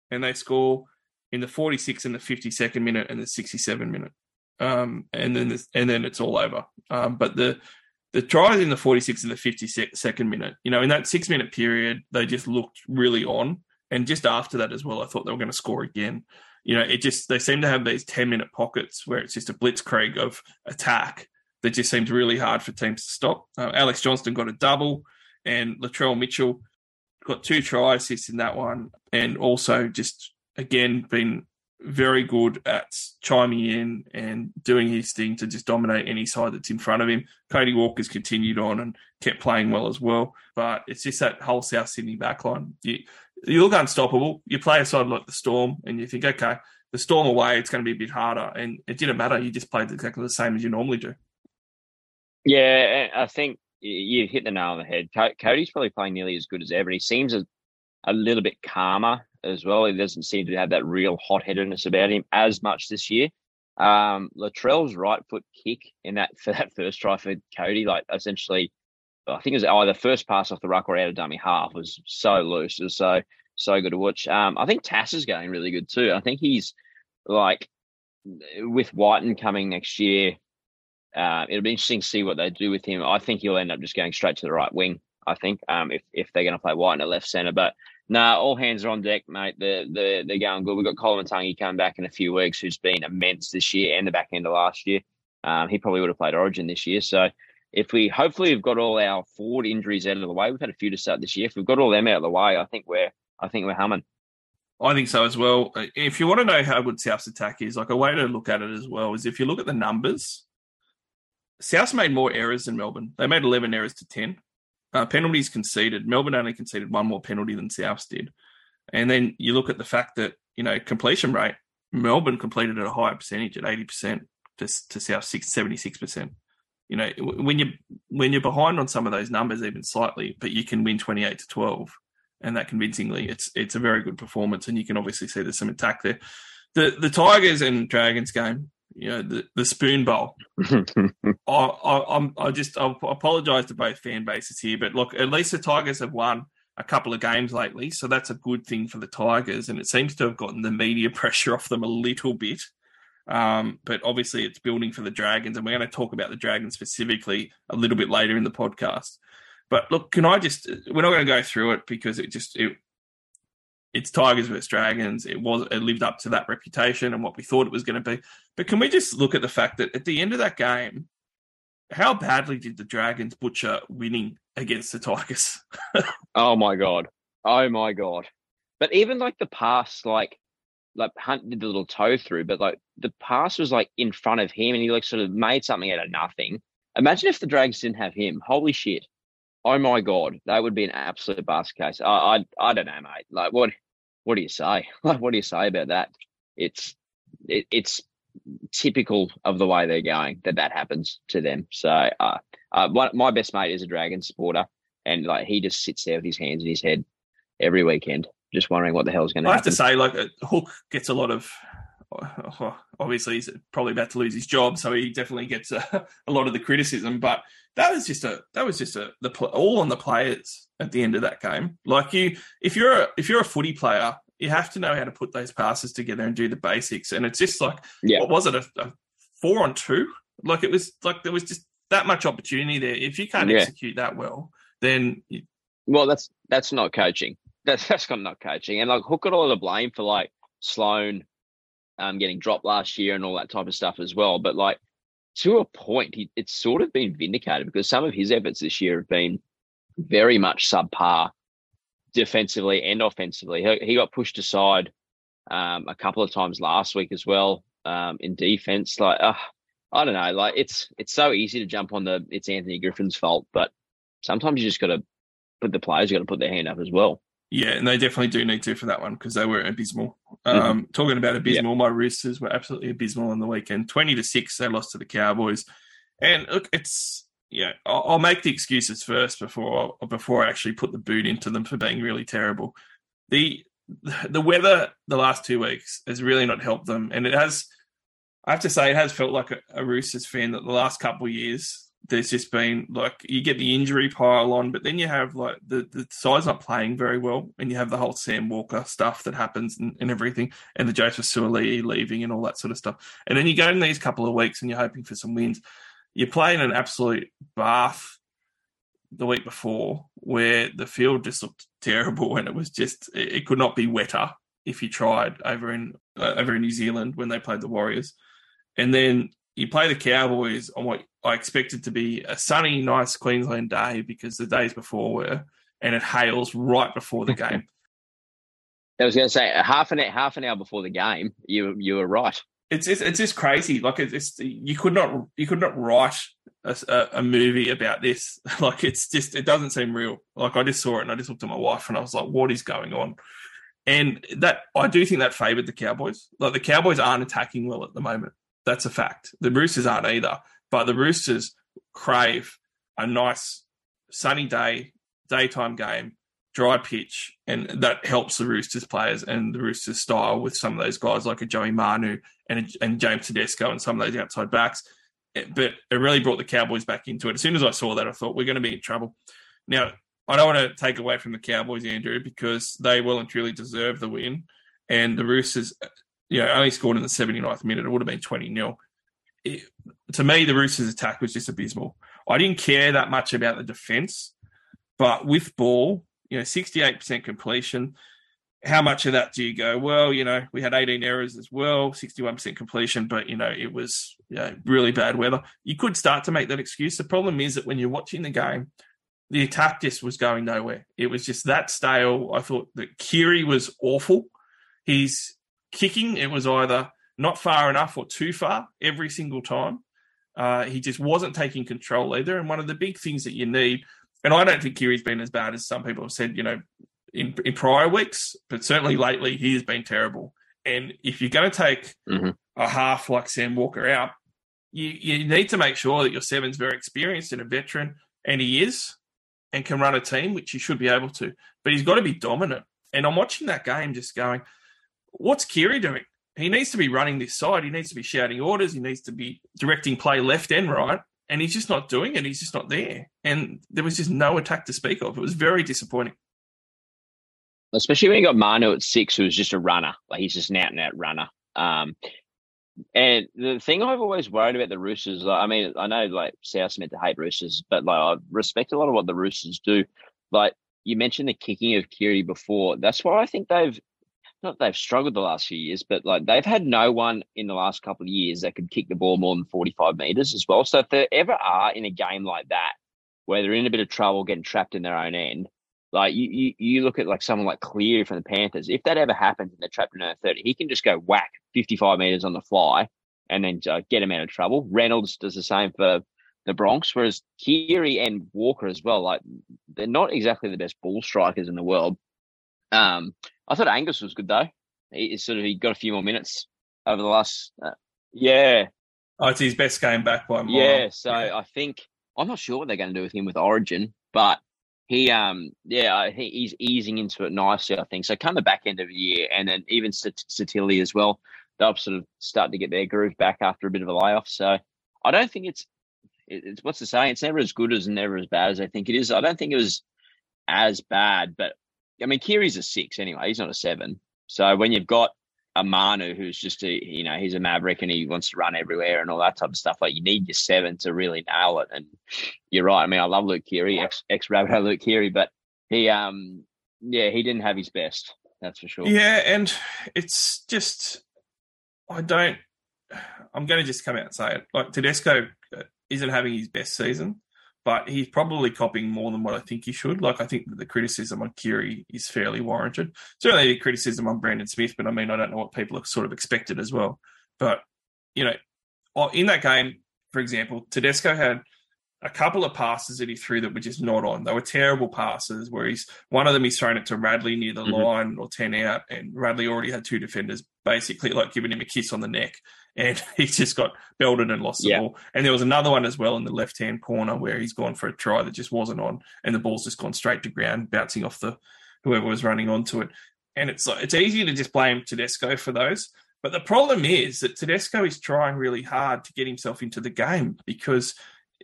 and they score in the 46 and the 52nd minute and the 67 minute um, and then this, and then it's all over. Um, but the the tries in the 46 and the 52nd minute, you know, in that six minute period, they just looked really on. And just after that as well, I thought they were going to score again. You know, it just they seem to have these 10 minute pockets where it's just a blitzkrieg of attack that just seems really hard for teams to stop. Uh, Alex Johnston got a double, and Latrell Mitchell got two try assists in that one, and also just again been very good at chiming in and doing his thing to just dominate any side that's in front of him. Cody Walker's continued on and kept playing well as well. But it's just that whole South Sydney backline. You, you look unstoppable. You play a side like the Storm and you think, okay, the Storm away, it's going to be a bit harder. And it didn't matter. You just played exactly the same as you normally do. Yeah, I think you hit the nail on the head. Cody's probably playing nearly as good as ever. He seems a, a little bit calmer as well. He doesn't seem to have that real hot headedness about him as much this year. Um, Latrell's right foot kick in that for that first try for Cody, like essentially, I think it was either first pass off the ruck or out of dummy half was so loose. It was so so good to watch. Um, I think Tass is going really good too. I think he's like with Wighton coming next year. Uh, it'll be interesting to see what they do with him. I think he'll end up just going straight to the right wing. I think um, if if they're going to play Wighton at left centre, but Nah, all hands are on deck, mate. They're, they're, they're going good. We've got Colin Tangi coming back in a few weeks, who's been immense this year and the back end of last year. Um, he probably would have played Origin this year. So if we hopefully we've got all our forward injuries out of the way, we've had a few to start this year. If we've got all them out of the way, I think we're I think we're humming. I think so as well. If you want to know how good South's attack is, like a way to look at it as well is if you look at the numbers, South made more errors than Melbourne. They made 11 errors to 10 uh, penalties conceded. Melbourne only conceded one more penalty than Souths did. And then you look at the fact that, you know, completion rate, Melbourne completed at a higher percentage at 80% to, to South 76%. You know, when you when you're behind on some of those numbers even slightly, but you can win 28 to 12 and that convincingly, it's it's a very good performance and you can obviously see there's some attack there. The the Tigers and Dragons game, you know the, the spoon bowl. I, I, I just I apologise to both fan bases here, but look, at least the Tigers have won a couple of games lately, so that's a good thing for the Tigers, and it seems to have gotten the media pressure off them a little bit. Um, but obviously, it's building for the Dragons, and we're going to talk about the Dragons specifically a little bit later in the podcast. But look, can I just? We're not going to go through it because it just it, it's Tigers versus Dragons. It was it lived up to that reputation and what we thought it was going to be. But can we just look at the fact that at the end of that game, how badly did the Dragons butcher winning against the Tigers? oh my god! Oh my god! But even like the pass, like like Hunt did the little toe through, but like the pass was like in front of him, and he like sort of made something out of nothing. Imagine if the Dragons didn't have him. Holy shit! Oh my god, that would be an absolute basket case. I, I, I don't know, mate. Like, what, what do you say? Like, what do you say about that? It's, it, it's typical of the way they're going that that happens to them. So, uh, uh, one, my best mate is a dragon supporter, and like he just sits there with his hands in his head every weekend, just wondering what the hell's going to happen. I have to say, like, Hook gets a lot of obviously he's probably about to lose his job, so he definitely gets a, a lot of the criticism. But that was just a that was just a the all on the players at the end of that game. Like you, if you're a, if you're a footy player You have to know how to put those passes together and do the basics. And it's just like, Yeah. what was it, a, a four on two? Like it was like there was just that much opportunity there. If you can't Yeah. execute that well, then you- Well, that's that's not coaching. That's that's not coaching. And like Hook got all the blame for like Sloan um getting dropped last year and all that type of stuff as well. But like to a point, he, it's sort of been vindicated because some of his efforts this year have been very much subpar defensively and offensively. He, he got pushed aside um, a couple of times last week as well um, in defense. Like, uh, I don't know. Like, it's it's so easy to jump on the it's Anthony Griffin's fault, but sometimes you just got to put the players you got to put their hand up as well. Yeah, and they definitely do need to for that one because they were abysmal. Mm-hmm. Um, talking about abysmal, my Roosters were absolutely abysmal on the weekend. Twenty to six, they lost to the Cowboys. And look, it's yeah, I'll, I'll make the excuses first before before I actually put the boot into them for being really terrible. The the weather the last two weeks has really not helped them, and it has. I have to say, it has felt like a, a Roosters fan that the last couple of years there's just been like you get the injury pile on, but then you have like the the side's not playing very well, and you have the whole Sam Walker stuff that happens and, and everything, and the Joseph Suaalii leaving and all that sort of stuff, and then you go in these couple of weeks and you're hoping for some wins. You're playing an absolute bath the week before where the field just looked terrible and it was just it, it could not be wetter if you tried over in uh, over in New Zealand when they played the Warriors, and then you play the Cowboys on what I expected to be a sunny, nice Queensland day because the days before were, and it hails right before the game. I was going to say uh, half an hour, half an hour before the game, you you were right. It's just, it's just crazy. Like it's, it's you could not you could not write a, a, a movie about this. Like it's just it doesn't seem real. Like I just saw it and I just looked at my wife and I was like, what is going on? And that I do think that favoured the Cowboys. Like the Cowboys aren't attacking well at the moment. That's a fact. The Roosters aren't either. But the Roosters crave a nice sunny day, daytime game, dry pitch, and that helps the Roosters players and the Roosters style with some of those guys like a Joey Manu and, a, and James Tedesco and some of those outside backs. It- but it really brought the Cowboys back into it. As soon as I saw that, I thought we're going to be in trouble. Now, I don't want to take away from the Cowboys, Andrew, because they well and truly deserve the win. And the Roosters, you know, only scored in the 79th minute. It would have been 20 0. To me, the Roosters' attack was just abysmal. I didn't care that much about the defense, but with ball, you know, 68% completion. How much of that do you go? Well, you know, we had 18 errors as well, 61% completion, but, you know, it was you know, really bad weather. You could start to make that excuse. The problem is that when you're watching the game, the attack just was going nowhere. It was just that stale. I thought that Keary was awful. He's kicking, it was either not far enough or too far every single time. Uh, he just wasn't taking control either. And one of the big things that you need, and I don't think Keary's been as bad as some people have said, you know, in, in prior weeks, but certainly lately he has been terrible. And if you're going to take Mhm. a half like Sam Walker out, you, you need to make sure that your seven's very experienced and a veteran, and he is, and can run a team, which he should be able to. But he's got to be dominant. And I'm watching that game just going, what's Keary doing? He needs to be running this side. He needs to be shouting orders. He needs to be directing play left and right. And he's just not doing it. He's just not there. And there was just no attack to speak of. It was very disappointing. especially when you got Manu at six, who was just a runner. Like he's just an out and out runner. Um, and the thing I've always worried about the Roosters, like, I mean, I know like South's meant to hate Roosters, but like I respect a lot of what the Roosters do. Like you mentioned the kicking of Keary before. That's why I think they've not they've struggled the last few years, but like they've had no one in the last couple of years that could kick the ball more than 45 meters as well. So if they ever are in a game like that, where they're in a bit of trouble getting trapped in their own end, like you, you, you look at like someone like Cleary from the Panthers. If that ever happens and they're trapped in their 30, he can just go whack 55 meters on the fly and then uh, get him out of trouble. Reynolds does the same for the Bronx, whereas Keary and Walker as well, like they're not exactly the best ball strikers in the world. Um, I thought Angus was good though. He he sort of he got a few more minutes over the last. Uh, yeah, Oh, it's his best game back by a mile. yeah. So I think I'm not sure what they're going to do with him with Origin, but he, um, yeah, I- he, he's easing into it nicely. I think so. Come the back end of the year, and then even Sat- Sitili as well. They'll sort of start to get their groove back after a bit of a layoff. So I don't think it's it- it's what's the saying? It's never as good as and never as bad as I think it is. I don't think it was as bad, but I mean, Keary's a six anyway. He's not a seven. So when you've got a Manu who's just a you know he's a maverick and he wants to run everywhere and all that type of stuff. Like you need your seven to really nail it. And you're right. I mean, I love Luke Keary, ex ex Luke Keary, but he um yeah he didn't have his best. That's for sure. Yeah, and it's just I don't. I'm going to just come out and say it. Like Tedesco isn't having his best season, but he's probably copying more than what I think he should. Like I think that the criticism on Keary is fairly warranted. Certainly criticism on Brandon Smith, but I mean I don't know what people have sort of expected as well. But you know, oh, in that game, for example, Tedesco had a couple of passes that he threw that were just not on. They were terrible passes where he's one of them he's thrown it to Radley near the mm-hmm. line or 10 out, and Radley already had two defenders basically like giving him a kiss on the neck. And he just got belted and lost the yeah. ball. And there was another one as well in the left hand corner where he's gone for a try that just wasn't on, and the ball's just gone straight to ground, bouncing off the whoever was running onto it. And it's like it's easy to just blame Tedesco for those. But the problem is that Tedesco is trying really hard to get himself into the game because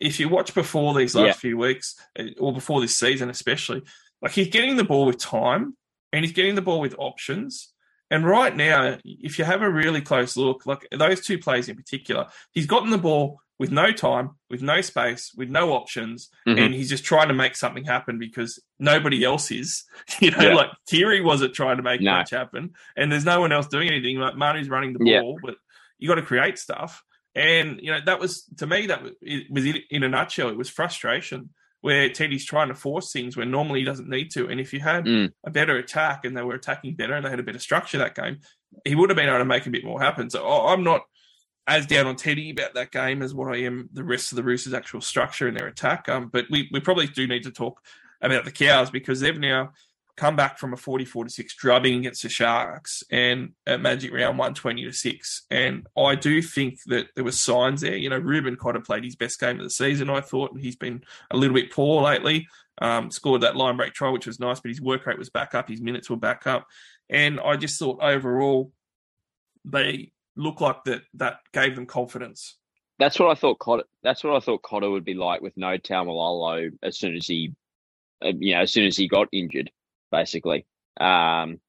if you watch before these last yeah. few weeks uh, or before this season, especially, like he's getting the ball with time and he's getting the ball with options. And right now, if you have a really close look, like those two plays in particular, he's gotten the ball with no time, with no space, with no options, mm-hmm. and he's just trying to make something happen because nobody else is. You know, yeah. like Keary wasn't trying to make no. much happen, and there's no one else doing anything. Like Manu's running the ball, yeah. but you got to create stuff. And you know that was to me that was in a nutshell. It was frustration where Teddy's trying to force things where normally he doesn't need to. And if you had mm. a better attack and they were attacking better and they had a better structure that game, he would have been able to make a bit more happen. So I'm not as down on Teddy about that game as what I am the rest of the Roosters' actual structure and their attack. Um, but we, we probably do need to talk about the cows because they've now come back from a 44 to 6 drubbing against the Sharks and at Magic Round 120 to 6. And I do think that there were signs there. You know, Reuben Cotter played his best game of the season, I thought, and he's been a little bit poor lately. Um, scored that line break try, which was nice, but his work rate was back up, his minutes were back up. And I just thought overall they look like that that gave them confidence. That's what I thought Cotter, that's what I thought Cotter would be like with no Taumalolo as soon as he uh, you know, as soon as he got injured basically. Um,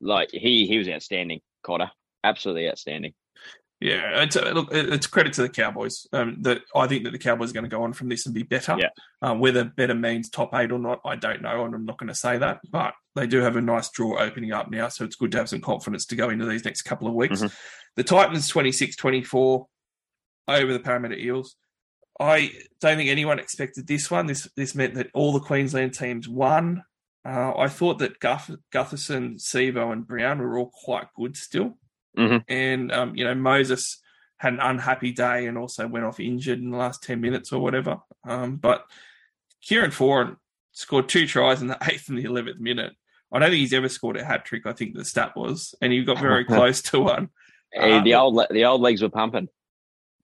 like he he was outstanding, Cotter, absolutely outstanding. Yeah, it's a, look, it's credit to the Cowboys. Um, that I think that the Cowboys are going to go on from this and be better. Yeah. Um, whether better means top eight or not, I don't know, and I'm not going to say that. But they do have a nice draw opening up now, so it's good to have some confidence to go into these next couple of weeks. Mm-hmm. The Titans 26-24 over the Parramatta Eels. I don't think anyone expected this one. This this meant that all the Queensland teams won. Uh, I thought that Guth- Gutherson, Sivo, and Brown were all quite good still. Mm-hmm. And, um, you know, Moses had an unhappy day and also went off injured in the last 10 minutes or whatever. Um, but Kieran Foran scored two tries in the eighth and the 11th minute. I don't think he's ever scored a hat trick, I think the stat was, and he got very close to one. Hey, the um, old the old legs were pumping.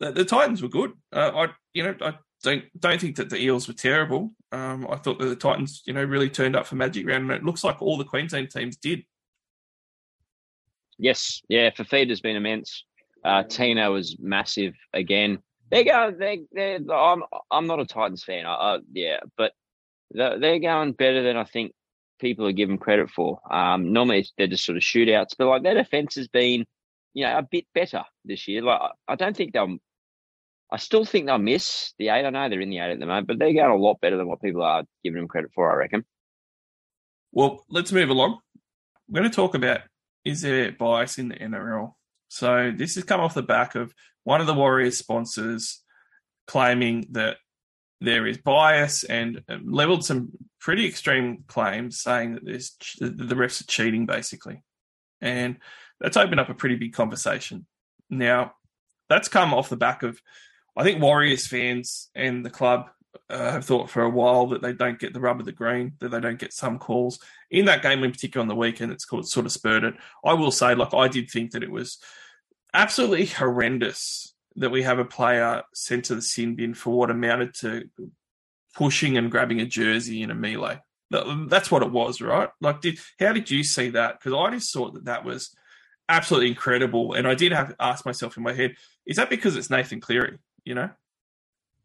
The, the Titans were good. Uh, I you know I don't don't think that the Eels were terrible. Um, I thought that the Titans, you know, really turned up for Magic Round, and it looks like all the Queensland teams did. Yes, yeah, Fifita has been immense. Uh, Tino was massive again. They go. They they. I'm I'm not a Titans fan. I, I, yeah, but they're, they're going better than I think people are giving credit for. Um, normally they're just sort of shootouts, but like their defense has been, you know, a bit better this year. Like I don't think they'll I still think they'll miss the eight. I know they're in the eight at the moment, but they're going a lot better than what people are giving them credit for, I reckon. Well, let's move along. We're going to talk about is there bias in the NRL? So this has come off the back of one of the Warriors sponsors claiming that there is bias and leveled some pretty extreme claims saying that the refs are cheating basically. And that's opened up a pretty big conversation. Now, that's come off the back of I think Warriors fans and the club uh, have thought for a while that they don't get the rub of the green, that they don't get some calls. In that game in particular on the weekend, it's called sort of spurred it. I will say, like, I did think that it was absolutely horrendous that we have a player sent to the sin bin for what amounted to pushing and grabbing a jersey in a melee. That's what it was, right? Like, did how did you see that? Because I just thought that that was absolutely incredible, and I did have ask myself in my head: Is that because it's Nathan Cleary? You know?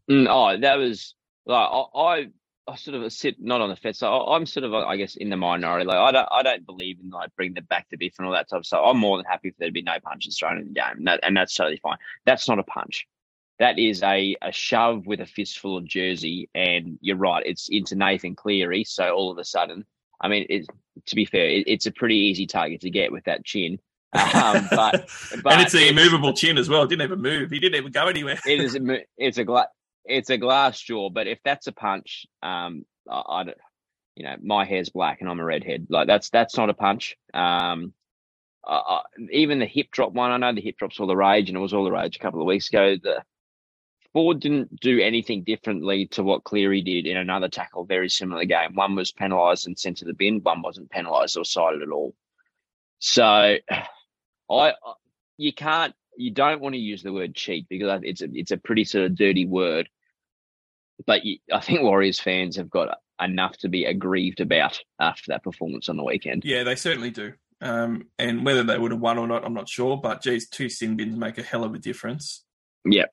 Mm, oh, that was like I, I I sort of sit not on the fence. So I- I'm sort of, I guess, in the minority. Like I don't, I don't believe in like bring them back to biff and all that type of stuff. I'm more than happy for there to be no punches thrown in the game, and, that, and that's totally fine. That's not a punch. That is a, a shove with a fistful of jersey, and you're right. It's into Nathan Cleary, so all of a sudden, I mean, it's, to be fair, it, it's a pretty easy target to get with that chin. Um, but, but and it's the immovable chin as well. It didn't even move. He didn't even go anywhere. it is a, it's a gla- it's a glass jaw. But if that's a punch, um, I, I you know, my hair's black and I'm a redhead. Like that's that's not a punch. Um, I, I, even the hip drop one, I know the hip drop's all the rage, and it was all the rage a couple of weeks ago. The Ford didn't do anything differently to what Cleary did in another tackle, very similar game. One was penalised and sent to the bin. One wasn't penalised or cited at all. So, I, you can't you don't want to use the word cheat because it's a it's a pretty sort of dirty word. But you, I think Warriors fans have got enough to be aggrieved about after that performance on the weekend. Yeah, they certainly do. Um, and whether they would have won or not, I'm not sure. But geez, two sin bins make a hell of a difference. Yeah,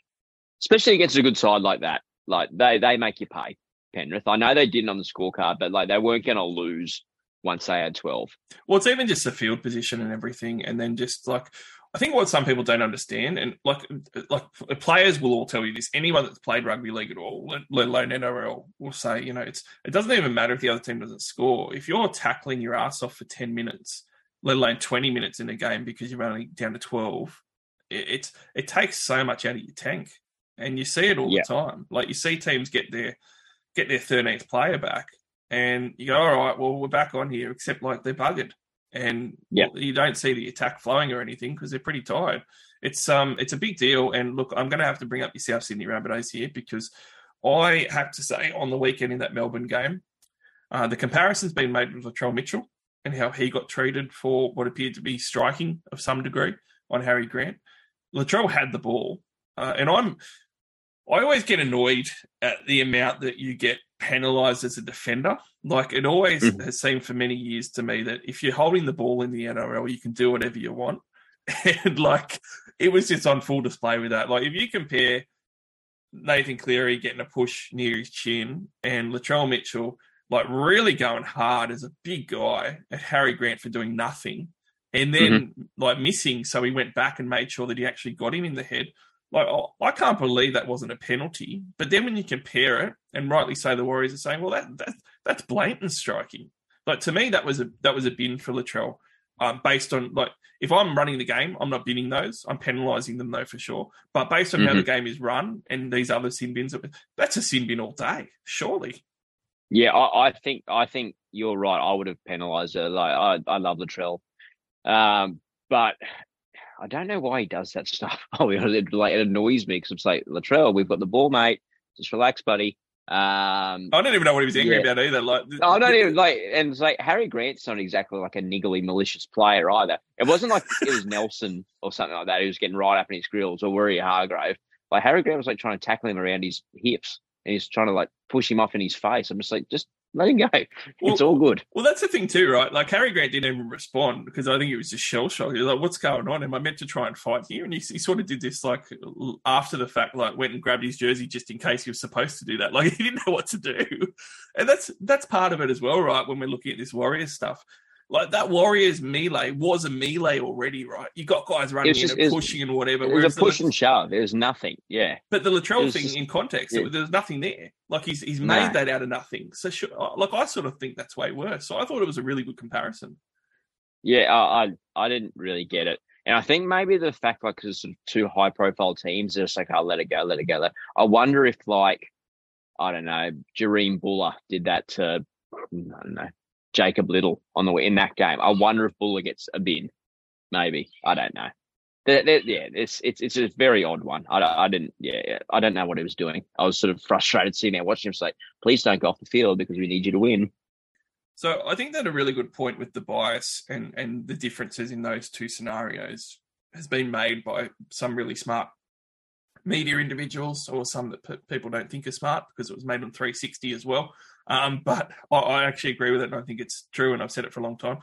especially against a good side like that. Like they they make you pay. Penrith. I know they didn't on the scorecard, but like they weren't going to lose once they had twelve. Well, it's even just the field position and everything, and then just like I think what some people don't understand, and like like players will all tell you this. Anyone that's played rugby league at all, let, let alone NRL, will say, you know, it's it doesn't even matter if the other team doesn't score. If you're tackling your ass off for ten minutes, let alone twenty minutes in a game because you're only down to twelve, it, it's it takes so much out of your tank, and you see it all Yeah. the time. Like you see teams get their get their thirteenth player back, and you go, all right, well we're back on here, except like they're buggered and Yeah. you don't see the attack flowing or anything because they're pretty tired. It's um it's a big deal. And look, I'm going to have to bring up your South Sydney Rabbitohs here because I have to say on the weekend in that Melbourne game, uh, the comparison's been made with Latrell Mitchell and how he got treated for what appeared to be striking of some degree on Harry Grant. Latrell had the ball, uh, and I'm I always get annoyed at the amount that you get penalised as a defender. Like it always Mhm. has seemed for many years to me that if you're holding the ball in the NRL, you can do whatever you want. And like it was just on full display with that. Like if you compare Nathan Cleary getting a push near his chin and Latrell Mitchell like really going hard as a big guy at Harry Grant for doing nothing and then like missing so he went back and made sure that he actually got him in the head like I can't believe that wasn't a penalty. But then when you compare it, and rightly so, the Warriors are saying, "Well, that, that that's blatant striking." Like to me, that was a that was a bin for Latrell, um, based on like if I'm running the game, I'm not binning those. I'm penalising them though for sure. But based on how the game is run and these other sin bins, that's a sin bin all day, surely. Yeah, I, I think I think you're right. I would have penalised her. Like I, I love Latrell, um, but I don't know why he does that stuff. Oh, it, like it annoys me because it's like Latrell, we've got the ball, mate. Just relax, buddy. Um, I don't even know what he was angry Yeah. about either. Like I don't even like, and it's like Harry Grant's not exactly like a niggly, malicious player either. It wasn't like it was Nelson or something like that who was getting right up in his grills or Worry Hargrave. Like Harry Grant was like trying to tackle him around his hips and he's trying to like push him off in his face. I'm just like, just let him go. it's all good. Well, that's the thing too, right? Like Harry Grant didn't even respond because I think it was just shell shock. He was like, "What's going on? Am I meant to try and fight here?" And he, he sort of did this like after the fact, like went and grabbed his jersey just in case he was supposed to do that. Like he didn't know what to do, and that's that's part of it as well, right? When we're looking at this Warriors stuff, like that Warriors melee was a melee already, right? You got guys running just- in and pushing and whatever. It was a push and shove. There was nothing. Yeah. but the Latrell thing, just- in context, yeah. there's nothing there. Like he's he's No. made that out of nothing. So sure, uh, like I sort of think that's way worse. So I thought it was a really good comparison. Yeah, I, I I didn't really get it, and I think maybe the fact like because sort of two high profile teams, they're just like, "I'll let it go, let it go." Let I wonder if like I don't know, Jareem Buller did that to I don't know Jacob Little on the in that game. I wonder if Buller gets a bin. Maybe I don't know. They're- they're- yeah, it's it's it's a very odd one. I, I didn't yeah, I don't know what he was doing. I was sort of frustrated sitting there watching him say, "Please don't go off the field because we need you to win." So I think that a really good point with the bias and and the differences in those two scenarios has been made by some really smart media individuals or some that pe- people don't think are smart because it was made on 360 as well. Um, but I, I actually agree with it and I think it's true and I've said it for a long time.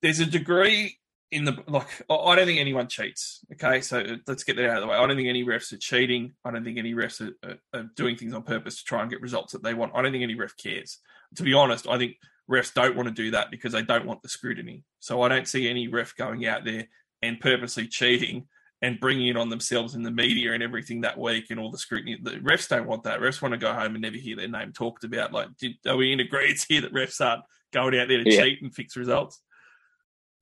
There's a degree in the like, I don't think anyone cheats. Okay, so let's get that out of the way. I don't think any refs are cheating. I don't think any refs are, are, are doing things on purpose to try and get results that they want. I don't think any ref cares. To be honest, I think refs don't want to do that because they don't want the scrutiny. So I don't see any ref going out there and purposely cheating and bringing it on themselves in the media and everything that week and all the scrutiny. The refs don't want that. Refs want to go home and never hear their name talked about. Like, did, are we in agreement here that refs aren't going out there to Yeah. cheat and fix results?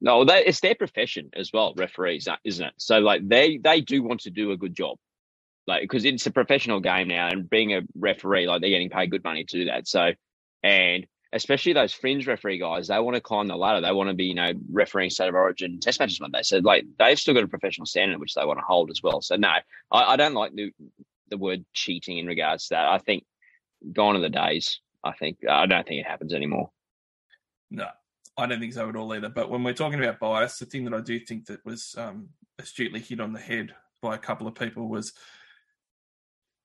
No, they, it's their profession as well, referees, uh, isn't it? So like they they do want to do a good job, like because it's a professional game now, and being a referee, like they're getting paid good money to do that. So, and especially those fringe referee guys, they want to climb the ladder. They want to be, you know, refereeing state of origin test matches one day. So like they've still got a professional standard which they want to hold as well. So no, I, I don't like the the word cheating in regards to that. I think gone are the days. I think I don't think it happens anymore. No, I don't think so at all either. But when we're talking about bias, the thing that I do think that was um, astutely hit on the head by a couple of people was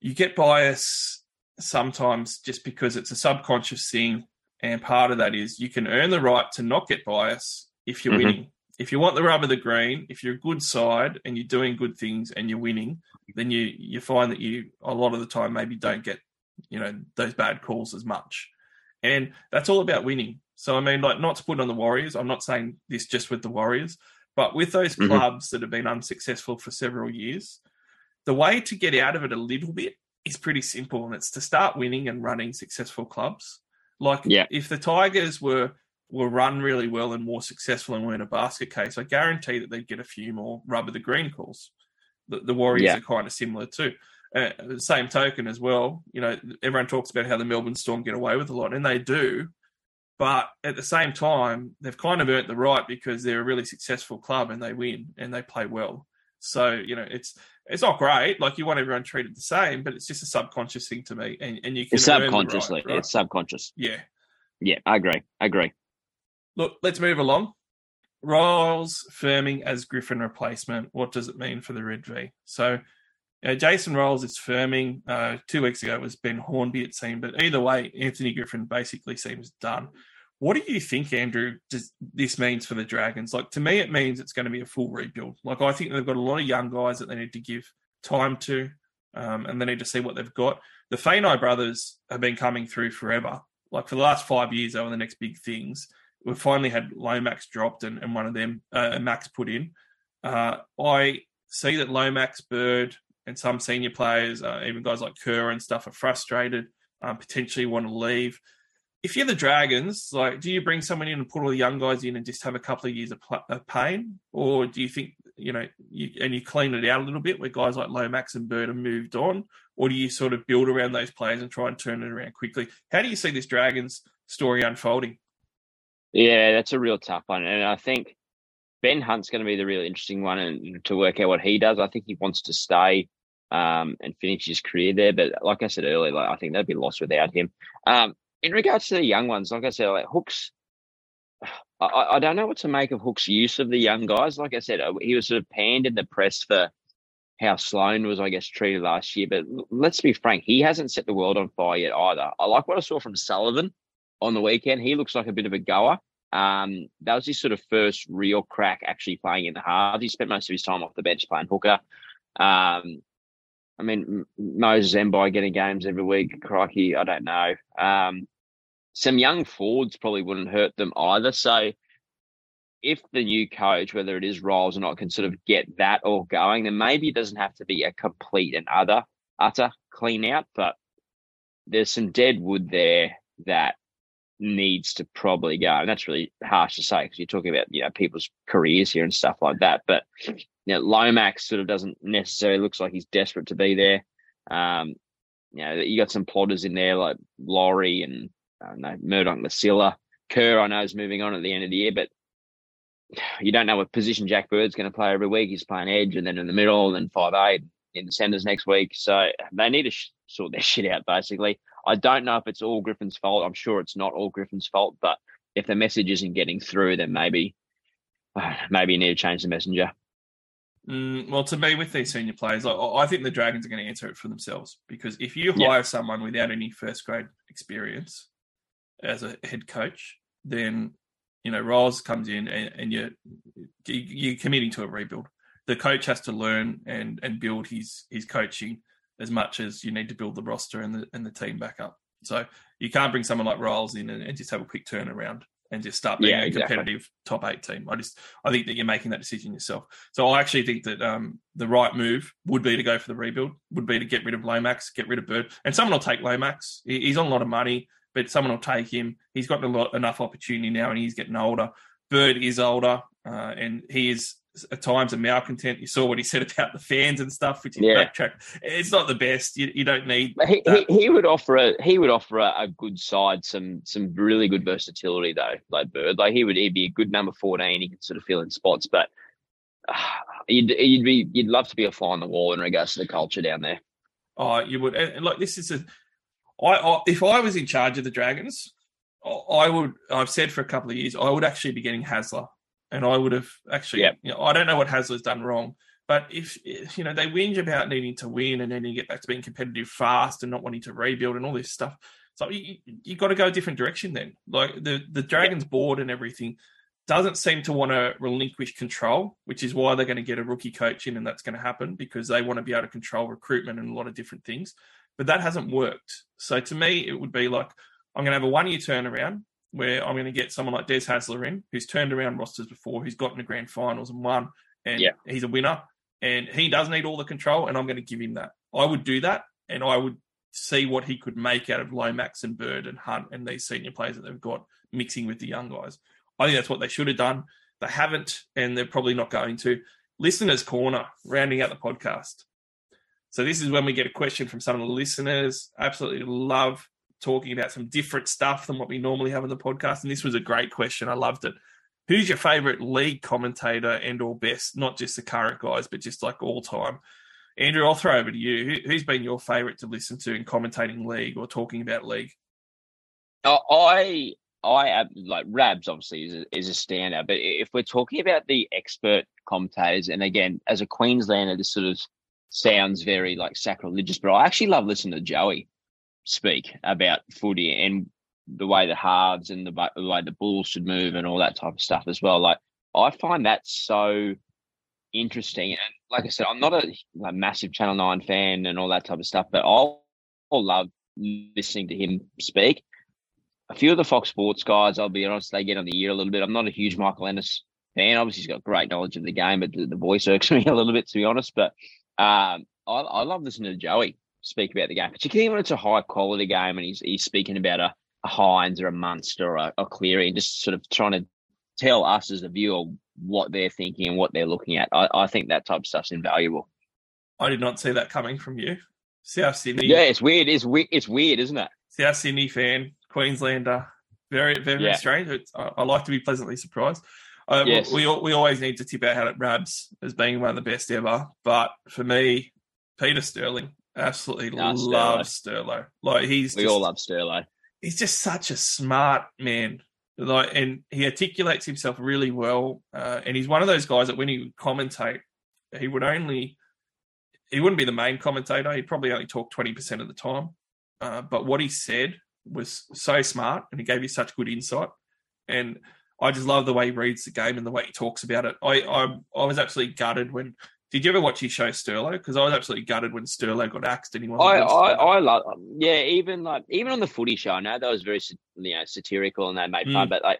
you get bias sometimes just because it's a subconscious thing. And part of that is you can earn the right to not get bias if you're Mhm. winning. If you want the rub of the green, if you're a good side and you're doing good things and you're winning, then you you find that you a lot of the time maybe don't get you know those bad calls as much. And that's all about winning. So I mean, like, not to put on the Warriors. I'm not saying this just with the Warriors, but with those Mhm. clubs that have been unsuccessful for several years, the way to get out of it a little bit is pretty simple, and it's to start winning and running successful clubs. Like, Yeah. if the Tigers were were run really well and more successful and weren't a basket case, I guarantee that they'd get a few more rubber the green calls. The, the Warriors Yeah. are kind of similar too. Uh, the same token as well, you know, everyone talks about how the Melbourne Storm get away with a lot, and they do. But at the same time, they've kind of earned the right because they're a really successful club and they win and they play well. So you know, it's it's not great. Like you want everyone treated the same, but it's just a subconscious thing to me, and, and you can It's the right, subconsciously. right? It's subconscious. yeah. Yeah, I agree. I agree. Look, let's move along. Ryles firming as Griffin replacement. What does it mean for the Red V? So, uh, Jason Ryles is firming. Uh, two weeks ago it was Ben Hornby, it seemed. But either way, Anthony Griffin basically seems done. What do you think, Andrew, does this means for the Dragons? Like, to me, it means it's going to be a full rebuild. Like, I think they've got a lot of young guys that they need to give time to, um, and they need to see what they've got. The Feagai brothers have been coming through forever. Like, for the last five years, they were the next big things we've finally had Lomax dropped and, and one of them uh, Max put in. Uh, I see that Lomax, Bird, and some senior players, uh, even guys like Kerr and stuff, are frustrated, um, potentially want to leave. If you're the Dragons, like, do you bring someone in and put all the young guys in and just have a couple of years of, pl- of pain, or do you think you know you, and you clean it out a little bit where guys like Lomax and Bird have moved on, or do you sort of build around those players and try and turn it around quickly? How do you see this Dragons story unfolding? Yeah, that's a real tough one. And I think Ben Hunt's going to be the real interesting one and to work out what he does. I think he wants to stay um, and finish his career there. But like I said earlier, like, I think they'd be lost without him. Um, in regards to the young ones, like I said, like Hooks, I, I don't know what to make of Hook's use of the young guys. Like I said, uh, he was sort of panned in the press for how Sloan was, I guess, treated last year. But let's be frank, he hasn't set the world on fire yet either. I like what I saw from Sullivan on the weekend. He looks like a bit of a goer. Um, that was his sort of first real crack actually playing in the halves. He spent most of his time off the bench playing hooker. Um, I mean, Moses Mbye getting games every week. Crikey, I don't know. Um, some young forwards probably wouldn't hurt them either. So if the new coach, whether it is Ryles or not, can sort of get that all going, then maybe it doesn't have to be a complete and utter utter clean out. But there's some dead wood there that needs to probably go. And that's really harsh to say because you're talking about, you know, people's careers here and stuff like that. But you know, Lomax sort of doesn't necessarily looks like he's desperate to be there. Um, you know, you got some plotters in there like Lawrie and I don't know, Murdoch-Masila. Kerr, I know, is moving on at the end of the year, but you don't know what position Jack Bird's going to play every week. He's playing edge and then in the middle and five eight in the centres next week. So they need to sh- sort their shit out, basically. I don't know if it's all Griffin's fault. I'm sure it's not all Griffin's fault, but if the message isn't getting through, then maybe maybe you need to change the messenger. Mm, well, to me, with these senior players, I, I think the Dragons are going to answer it for themselves because if you Yeah. hire someone without any first grade experience as a head coach, then you know, Ryles comes in and, and you're you're committing to a rebuild. The coach has to learn and and build his his coaching as much as you need to build the roster and the and the team back up. So you can't bring someone like Ryles in and, and just have a quick turnaround and just start being Yeah, a exactly. competitive top eight team. I just I think that you're making that decision yourself. So I actually think that um, the right move would be to go for the rebuild, would be to get rid of Lomax, get rid of Bird, and someone will take Lomax. He's on a lot of money, but someone will take him. He's got a lot enough opportunity now, and he's getting older. Bird is older, uh, and he is at times a malcontent. You saw what he said about the fans and stuff, which is Yeah. backtrack. It's not the best. You, you don't need he, he, he would offer a he would offer a, a good side, some some really good versatility though. Like Bird, like he would he'd be a good number fourteen. He could sort of fill in spots, but uh, you'd you'd be you'd love to be a fly on the wall in regards to the culture down there. Oh, you would. And, and like this is a. I, I if I was in charge of the Dragons, I, I would. I've said for a couple of years, I would actually be getting Hasler, and I would have actually. Yep. You know, I don't know what Hasler's done wrong, but if you know they whinge about needing to win and then you get back to being competitive fast and not wanting to rebuild and all this stuff. So you you got to go a different direction then. Like the the Dragons board and everything doesn't seem to want to relinquish control, which is why they're going to get a rookie coach in, and that's going to happen because they want to be able to control recruitment and a lot of different things. But that hasn't worked. So to me, it would be like I'm going to have a one year turnaround where I'm going to get someone like Des Hasler in, who's turned around rosters before, who's gotten to grand finals and won, and Yeah. he's a winner, and he does need all the control, and I'm going to give him that. I would do that, and I would see what he could make out of Lomax and Bird and Hunt and these senior players that they've got mixing with the young guys. I think that's what they should have done. They haven't, and they're probably not going to. Listeners' corner, rounding out the podcast. So this is when we get a question from some of the listeners. Absolutely love talking about some different stuff than what we normally have on the podcast. And this was a great question. I loved it. Who's your favorite league commentator and or best? Not just the current guys, but just like all time. Andrew, I'll throw over to you. Who, who's been your favorite to listen to in commentating league or talking about league? Uh, I I like Rabs obviously is a, is a standout, but if we're talking about the expert commentators, and again, as a Queenslander, this sort of sounds very like sacrilegious, but I actually love listening to Joey speak about footy and the way the halves and the, the way the Bulls should move and all that type of stuff as well. Like I find that so interesting, and like I said, I'm not a like, massive Channel Nine fan and all that type of stuff, but I'll, I'll love listening to him speak a few of the Fox Sports guys, I'll be honest, they get on the ear a little bit. I'm not a huge Michael Ennis fan. Obviously, he's got great knowledge of the game, but the, the voice irks me a little bit, to be honest. But um, I, I love listening to Joey speak about the game, particularly when it's a high quality game and he's he's speaking about a, a Hynes or a Munster or a, a Cleary and just sort of trying to tell us as a viewer what they're thinking and what they're looking at. I, I think that type of stuff's invaluable. I did not see that coming from you. South Sydney. Yeah, it's weird. It's weird. It's weird, isn't it? South Sydney fan, Queenslander. Very, very Yeah. strange. It's, I, I like to be pleasantly surprised. Uh, Yes. we, we always need to tip our hat at Rabs as being one of the best ever. But for me, Peter Sterling absolutely Sterlo. loves Sterlo. Like he's We just, all love Sterlo. he's just such a smart man. Like, and he articulates himself really well. Uh, and he's one of those guys that when he would commentate, he would only he wouldn't be the main commentator. He'd probably only talk twenty percent of the time. Uh, but what he said was so smart, and he gave you such good insight. And I just love the way he reads the game and the way he talks about it. I I, I was absolutely gutted when. Did you ever watch his show Sterlo? Because I was absolutely gutted when Sterlo got axed and he wasn't. I, I, I love, yeah, even like, even on the footy show, I know that was very, you know, satirical and they made fun, Mm. but like,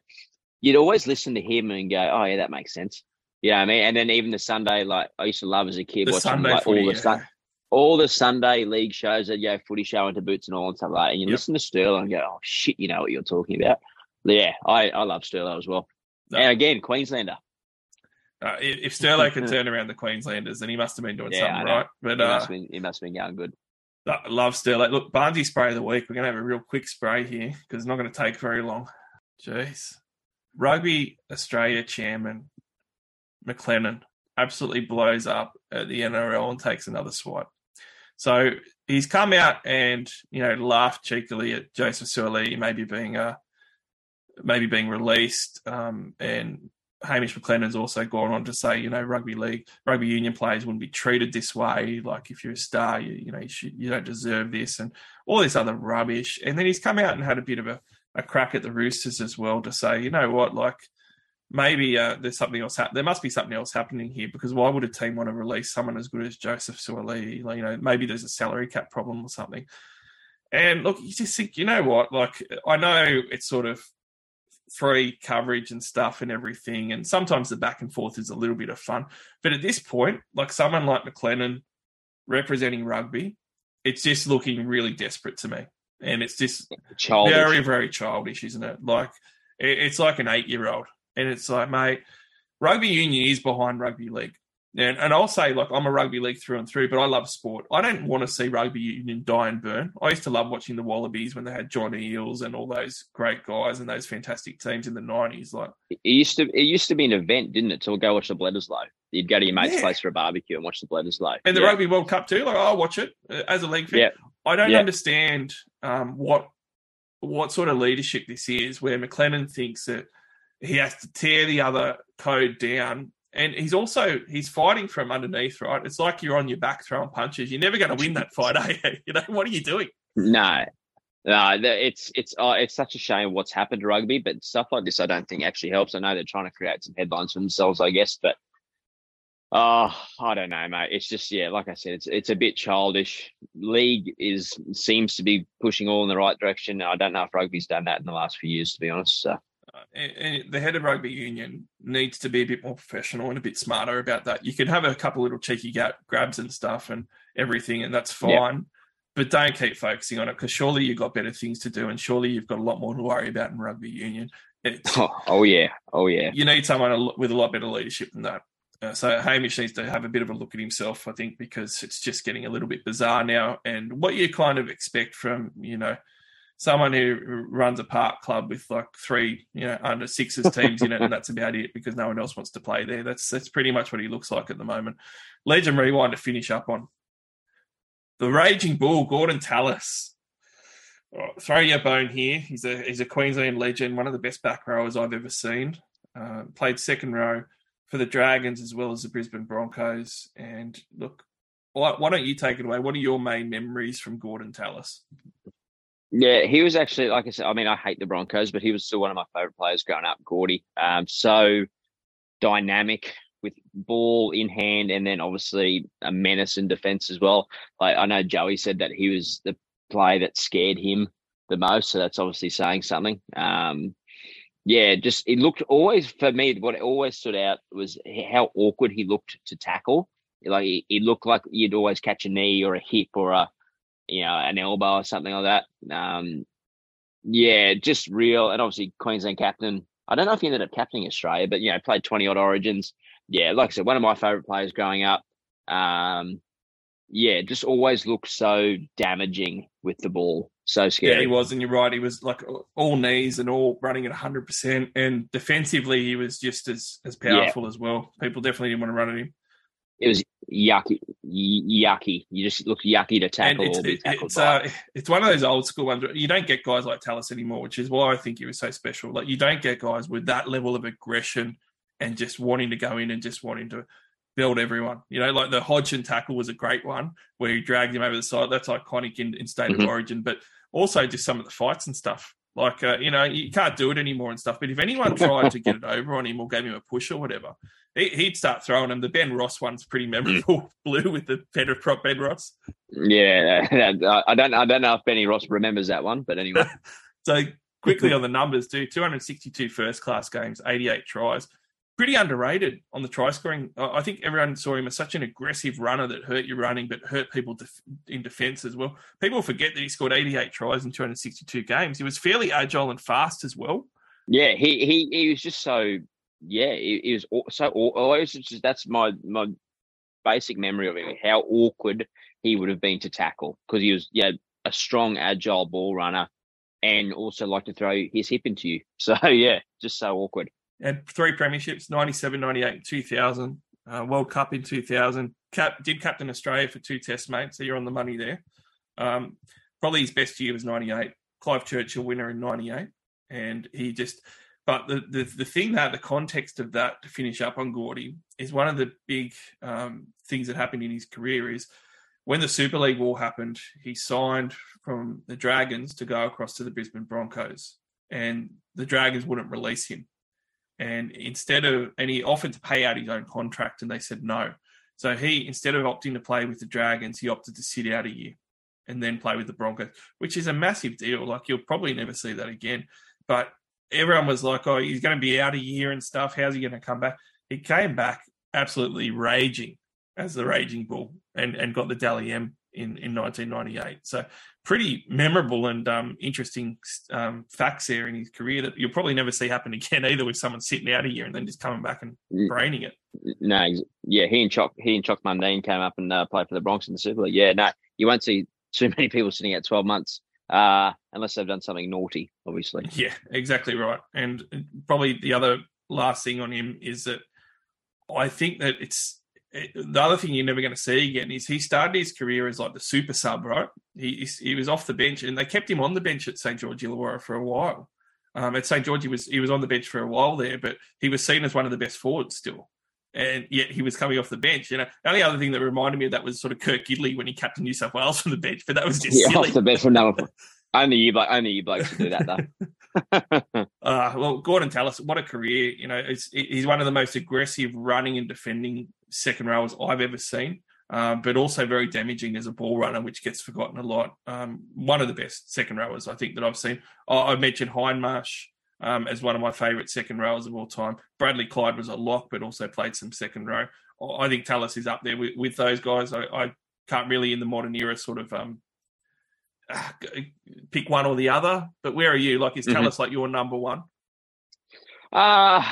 you'd always listen to him and go, oh, yeah, that makes sense. You know what I mean? And then even the Sunday, like, I used to love as a kid the watching Sunday like footy. all the yeah. Sun- all the Sunday league shows that, yeah, footy show into boots and all and stuff like that. And you Yep. listen to Sterling and go, oh, shit, you know what you're talking about. Yeah, I, I love Sterling as well. No. And again, Queenslander. Uh, if if Sterlo can turn around the Queenslanders, then he must have been doing Yeah, something right. But He, uh, must have been, he must have been going good. Love Sterlo. Look, Barnesy spray of the week. We're going to have a real quick spray here because it's not going to take very long. Jeez. Rugby Australia chairman McLennan absolutely blows up at the NRL and takes another swipe. So he's come out and you know laughed cheekily at Joseph Suaalii maybe being uh maybe being released, um, and Hamish McLennan's also gone on to say you know rugby league rugby union players wouldn't be treated this way. Like if you're a star, you you know you, should, you don't deserve this and all this other rubbish. And then he's come out and had a bit of a, a crack at the Roosters as well to say you know what like maybe uh, there's something else. hap there must be something else happening here because why would a team want to release someone as good as Joseph Suaalii? Like, you know, maybe there's a salary cap problem or something. And look, you just think, you know what? Like, I know it's sort of free coverage and stuff and everything, and sometimes the back and forth is a little bit of fun. But at this point, like someone like McLennan representing rugby, it's just looking really desperate to me, and it's just Childish. very, very childish, isn't it? Like it's like an eight-year-old, and it's like, mate, rugby union is behind rugby league. And, and I'll say, like, I'm a rugby league through and through, but I love sport. I don't want to see rugby union die and burn. I used to love watching the Wallabies when they had John Eales and all those great guys and those fantastic teams in the 90s. Like, It used to it used to be an event, didn't it? To go watch the Bledisloe. You'd go to your mate's Yeah. place for a barbecue and watch the Bledisloe. and the yeah. Rugby World Cup too. Like, I'll watch it uh, as a league fan. Yeah. I don't understand um, what what sort of leadership this is, where McLennan thinks that he has to tear the other code down, and he's also he's fighting from underneath. Right? It's like you're on your back throwing punches. You're never going to win that fight, are you? You know what are you doing? No, no, it's it's uh, it's such a shame what's happened to rugby, but stuff like this I don't think actually helps. I know they're trying to create some headlines for themselves, I guess, but oh, I don't know, mate. It's just yeah, like I said, it's it's a bit childish. League is seems to be pushing all in the right direction. I don't know if rugby's done that in the last few years, to be honest. So. The head of rugby union needs to be a bit more professional and a bit smarter about that. You can have a couple little cheeky grabs and stuff and everything, and that's Yeah. fine. But don't keep focusing on it because surely you've got better things to do, and surely you've got a lot more to worry about in rugby union. Oh, oh yeah, oh yeah. you need someone with a lot better leadership than that. Uh, so Hamish needs to have a bit of a look at himself, I think, because it's just getting a little bit bizarre now. And what you kind of expect from you know someone who runs a park club with like three you know under sixes teams in it, and that's about it because no one else wants to play there. That's that's pretty much what he looks like at the moment. Legend rewind to finish up on the raging bull, Gordon Tallis. Oh, throw your bone here. He's a he's a Queensland legend, one of the best back rowers I've ever seen. Uh, played second row for the Dragons as well as the Brisbane Broncos. And look, why, why don't you take it away? What are your main memories from Gordon Tallis? Yeah, he was actually, like I said, I mean, I hate the Broncos, but he was still one of my favorite players growing up, Gordy. Um, so dynamic with ball in hand and then obviously a menace in defense as well. Like I know Joey said that he was the player that scared him the most, so that's obviously saying something. Um, yeah, just it looked always for me. What always stood out was how awkward he looked to tackle. Like he, he looked like you'd always catch a knee or a hip or a you know, an elbow or something like that. Um, yeah, just real. And obviously, Queensland captain. I don't know if he ended up captaining Australia, but, you know, played 20 odd origins. Yeah, like I said, one of my favourite players growing up. Um, yeah, just always looked so damaging with the ball. So scary. Yeah, he was, and you're right. He was like all knees and all running at 100. percent And defensively, he was just as as powerful as well. People definitely didn't want to run at him. It was yucky, yucky. You just looked yucky to And tackle it's or be it's uh, it's one of those old school ones. You don't get guys like Tallis anymore, which is why I think he was so special. Like you don't get guys with that level of aggression and just wanting to go in and just wanting to build everyone. You know, like the Hodgson tackle was a great one where he dragged him over the side. That's iconic in, in state Mhm. of origin, but also just some of the fights and stuff. Like, uh, you know, you can't do it anymore and stuff. But if anyone tried to get it over on him or gave him a push or whatever, he, he'd start throwing him. The Ben Ross one's pretty memorable. Blue with the Peter prop Ben Ross. Yeah, I don't. I don't know if Benny Ross remembers that one, but anyway. So quickly on the numbers too, 262 first class games, 88 tries. Pretty underrated on the try scoring. I think everyone saw him as such an aggressive runner that hurt you running, but hurt people def- in defence as well. People forget that he scored 88 tries in 262 games. He was fairly agile and fast as well. Yeah, he he he was just so yeah, he, he was so always just that's my my basic memory of him. How awkward he would have been to tackle because he was yeah a strong, agile ball runner, and also like to throw his hip into you. So yeah, just so awkward. Had three premierships 97, 98, 2000, uh, World Cup in 2000. Cap, did captain Australia for two tests, mate. So you're on the money there. Um, probably his best year was 98. Clive Churchill winner in 98. And he just, but the, the, the thing that, the context of that to finish up on Gordy is one of the big um, things that happened in his career is when the Super League war happened, he signed from the Dragons to go across to the Brisbane Broncos. And the Dragons wouldn't release him And instead of, and he offered to pay out his own contract, and they said no. So he, instead of opting to play with the Dragons, he opted to sit out a year and then play with the Broncos, which is a massive deal. Like you'll probably never see that again. But everyone was like, "Oh, he's going to be out a year and stuff. How's he going to come back?" He came back absolutely raging as the raging bull and and got the Dally M in in 1998. So pretty memorable and um, interesting um, facts there in his career that you'll probably never see happen again either with someone sitting out a year and then just coming back and braining it. No, yeah, he and Choc he and Choc Mundine came up and uh, played for the Bronx in the Super League. Yeah, no, you won't see too many people sitting out 12 months uh, unless they've done something naughty, obviously. Yeah, exactly right. And probably the other last thing on him is that I think that it's the other thing you're never going to see again is he started his career as like the super sub, right? He he was off the bench, and they kept him on the bench at St George Illawarra for a while. Um, at St George, he was he was on the bench for a while there, but he was seen as one of the best forwards still and yet he was coming off the bench. You know, the only other thing that reminded me of that was sort of Kurt Gidley when he captained New South Wales from the bench, but that was just yeah, silly. off the bench from number. Only you, only you blokes to do that though. uh, well, Gordon Tallis, what a career! You know, he's one of the most aggressive running and defending second rowers I've ever seen. Um, but also very damaging as a ball runner, which gets forgotten a lot. Um, one of the best second rowers I think that I've seen. Oh, I mentioned Hindmarsh um, as one of my favourite second rowers of all time. Bradley Clyde was a lock, but also played some second row. I think Tallis is up there with, with those guys. I, I, can't really, in the modern era, sort of um, pick one or the other. But where are you? Like, is mm-hmm. Tallis like your number one? Uh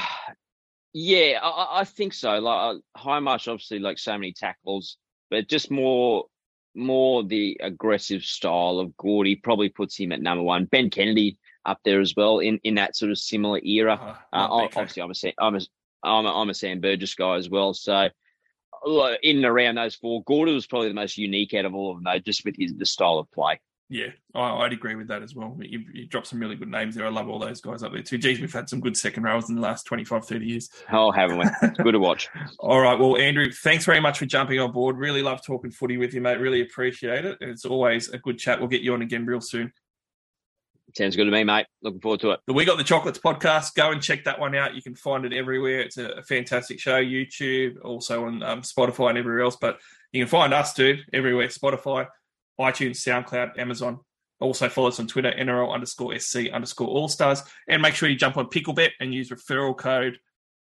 yeah, I, I think so. Like Hindmarsh, obviously, like so many tackles, but just more more the aggressive style of Gordy probably puts him at number one. Ben Kennedy up there as well in, in that sort of similar era. Uh, uh, obviously, I'm a, I'm, a, I'm, a, I'm a Sam Burgess guy as well. So in and around those four, Gordon was probably the most unique out of all of them, though, just with his the style of play. Yeah, I, would agree with that as well. You, you dropped some really good names there. I love all those guys up there too. Geez, we've had some good second rows in the last 25, 30 years. Oh, haven't we? It's good to watch. all right. Well, Andrew, thanks very much for jumping on board. Really love talking footy with you, mate. Really appreciate it. It's always a good chat. We'll get you on again real soon. Sounds good to me, mate. Looking forward to it. The We Got the Chocolates podcast. Go and check that one out. You can find it everywhere. It's a fantastic show. YouTube, also on um, Spotify and everywhere else. But you can find us too everywhere: Spotify, iTunes, SoundCloud, Amazon. Also follow us on Twitter, NRL underscore SC underscore All Stars, and make sure you jump on Picklebet and use referral code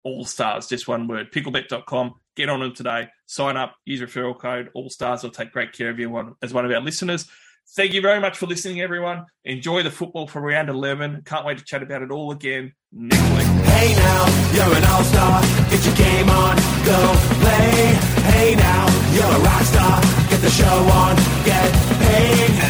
All Stars, just one word. Picklebet.com. Get on them today. Sign up. Use referral code All Stars. They'll take great care of you as one of our listeners. Thank you very much for listening, everyone. Enjoy the football for round 11. Can't wait to chat about it all again next week. Hey now, you're an all-star. Get your game on, go play. Hey now, you're a rock star. Get the show on, get paid.